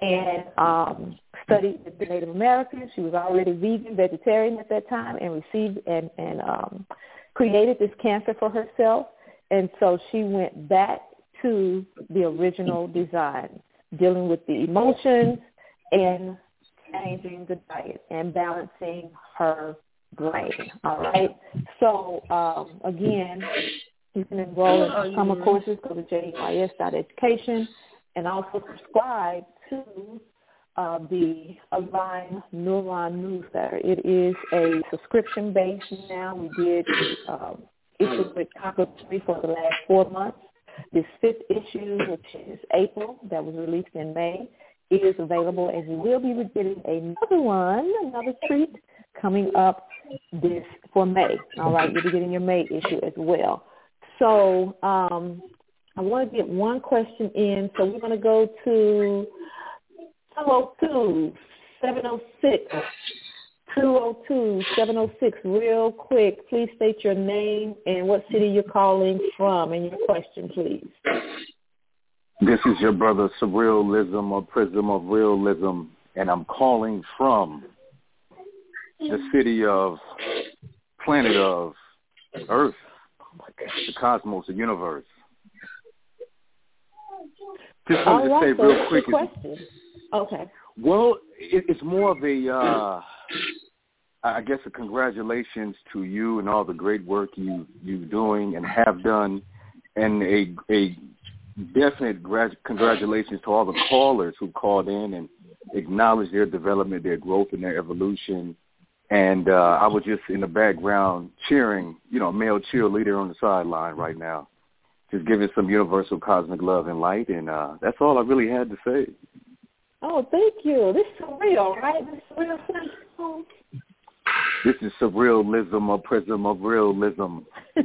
and um, studied with the Native Americans. She was already vegan, vegetarian at that time, and received and and um, created this cancer for herself. And so she went back to the original design, dealing with the emotions and changing the diet and balancing her brain. All right. So um, again, you can enroll in oh, summer courses. Go to juis.education and also subscribe to uh, the Align Neuron newsletter. It is a subscription base now. We did um, issue with complimentary for the last four months. This fifth issue, which is April, that was released in May, is available, and you will be getting another one, another treat coming up this for May. All right, you'll be getting your May issue as well. So um, I want to get one question in. So we're going to go to 202 706 202 706 real quick. Please state your name and what city you're calling from and your question, please. This is your brother Surrealism or Prism of Realism, and I'm calling from the city of planet of Earth, oh my gosh. the cosmos, the universe. Just wanted to say real quick. Okay. Well, it, it's more of a, uh, I guess, a congratulations to you and all the great work you you're doing and have done, and a a definite congratulations to all the callers who called in and acknowledged their development, their growth, and their evolution. And uh, I was just in the background cheering, you know, male cheerleader on the sideline right now, just giving some universal cosmic love and light. And uh, that's all I really had to say. Oh, thank you. This is real, right? This is real. This is surrealism, a prism of realism. *laughs*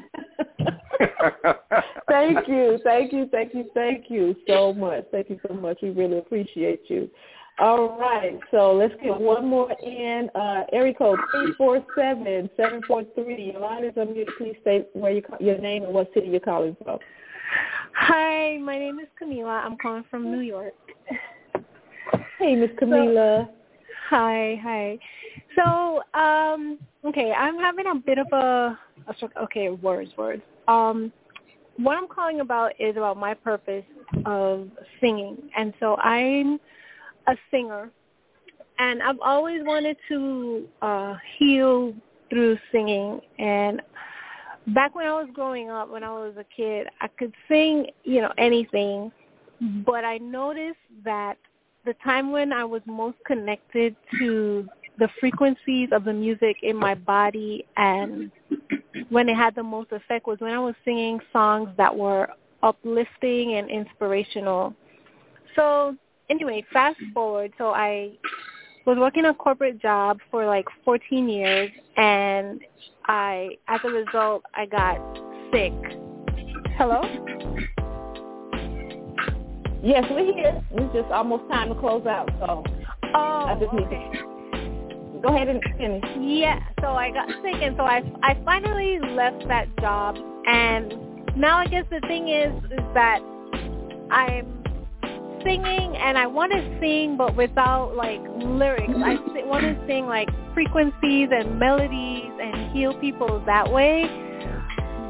thank you, thank you, thank you, thank you so much. Thank you so much. We really appreciate you. All right, so let's get one more in. Uh, area code three four seven seven four three. Your line is unmuted. Please state where you call, your name and what city you're calling from. Hi, my name is Camila. I'm calling from New York. Hey, Miss Camila. So, hi, hi. So, um, okay, I'm having a bit of a, a okay, words, words. Um, what I'm calling about is about my purpose of singing, and so I'm a singer, and I've always wanted to uh, heal through singing. And back when I was growing up, when I was a kid, I could sing, you know, anything, but I noticed that the time when I was most connected to the frequencies of the music in my body and when it had the most effect was when I was singing songs that were uplifting and inspirational. So anyway, fast forward. So I was working a corporate job for like 14 years and I, as a result, I got sick. Hello? Yes, we're here. It's just almost time to close out, so oh, I just need oh, okay. to go ahead and finish. Yeah, so I got sick, and so I I finally left that job, and now I guess the thing is is that I'm singing, and I want to sing, but without like lyrics. I want to sing like frequencies and melodies and heal people that way.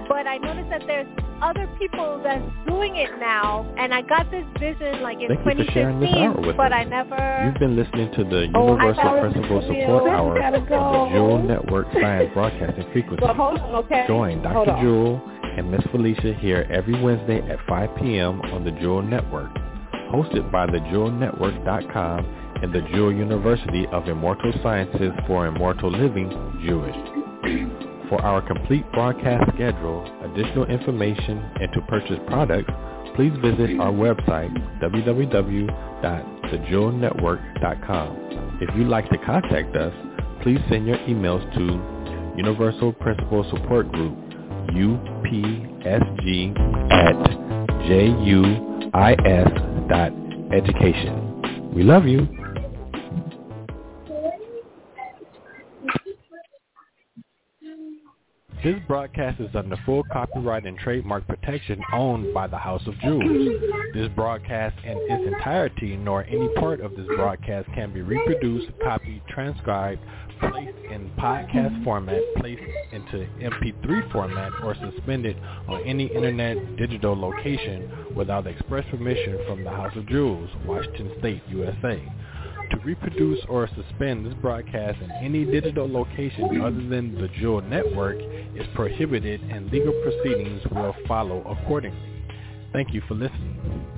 But I noticed that there's other people that's doing it now, and I got this vision like in Thank 2015, but us. I never. You've been listening to the oh, Universal Principle Support Hour of the Jewel Network Science Broadcasting Frequency. Well, hold on, okay? Join Dr. Jewel and Miss Felicia here every Wednesday at 5 p.m. on the Jewel Network, hosted by thejewelnetwork.com and the Jewel University of Immortal Sciences for Immortal Living, Jewish. *clears throat* For our complete broadcast schedule, additional information, and to purchase products, please visit our website, www.thejewelnetwork.com. If you'd like to contact us, please send your emails to Universal Principle Support Group, UPSG at juis.education. We love you. This broadcast is under full copyright and trademark protection owned by the House of Jewels. This broadcast in its entirety nor any part of this broadcast can be reproduced, copied, transcribed, placed in podcast format, placed into MP3 format, or suspended on any internet digital location without express permission from the House of Jewels, Washington State, USA. To reproduce or suspend this broadcast in any digital location other than the Jewel Network is prohibited and legal proceedings will follow accordingly. Thank you for listening.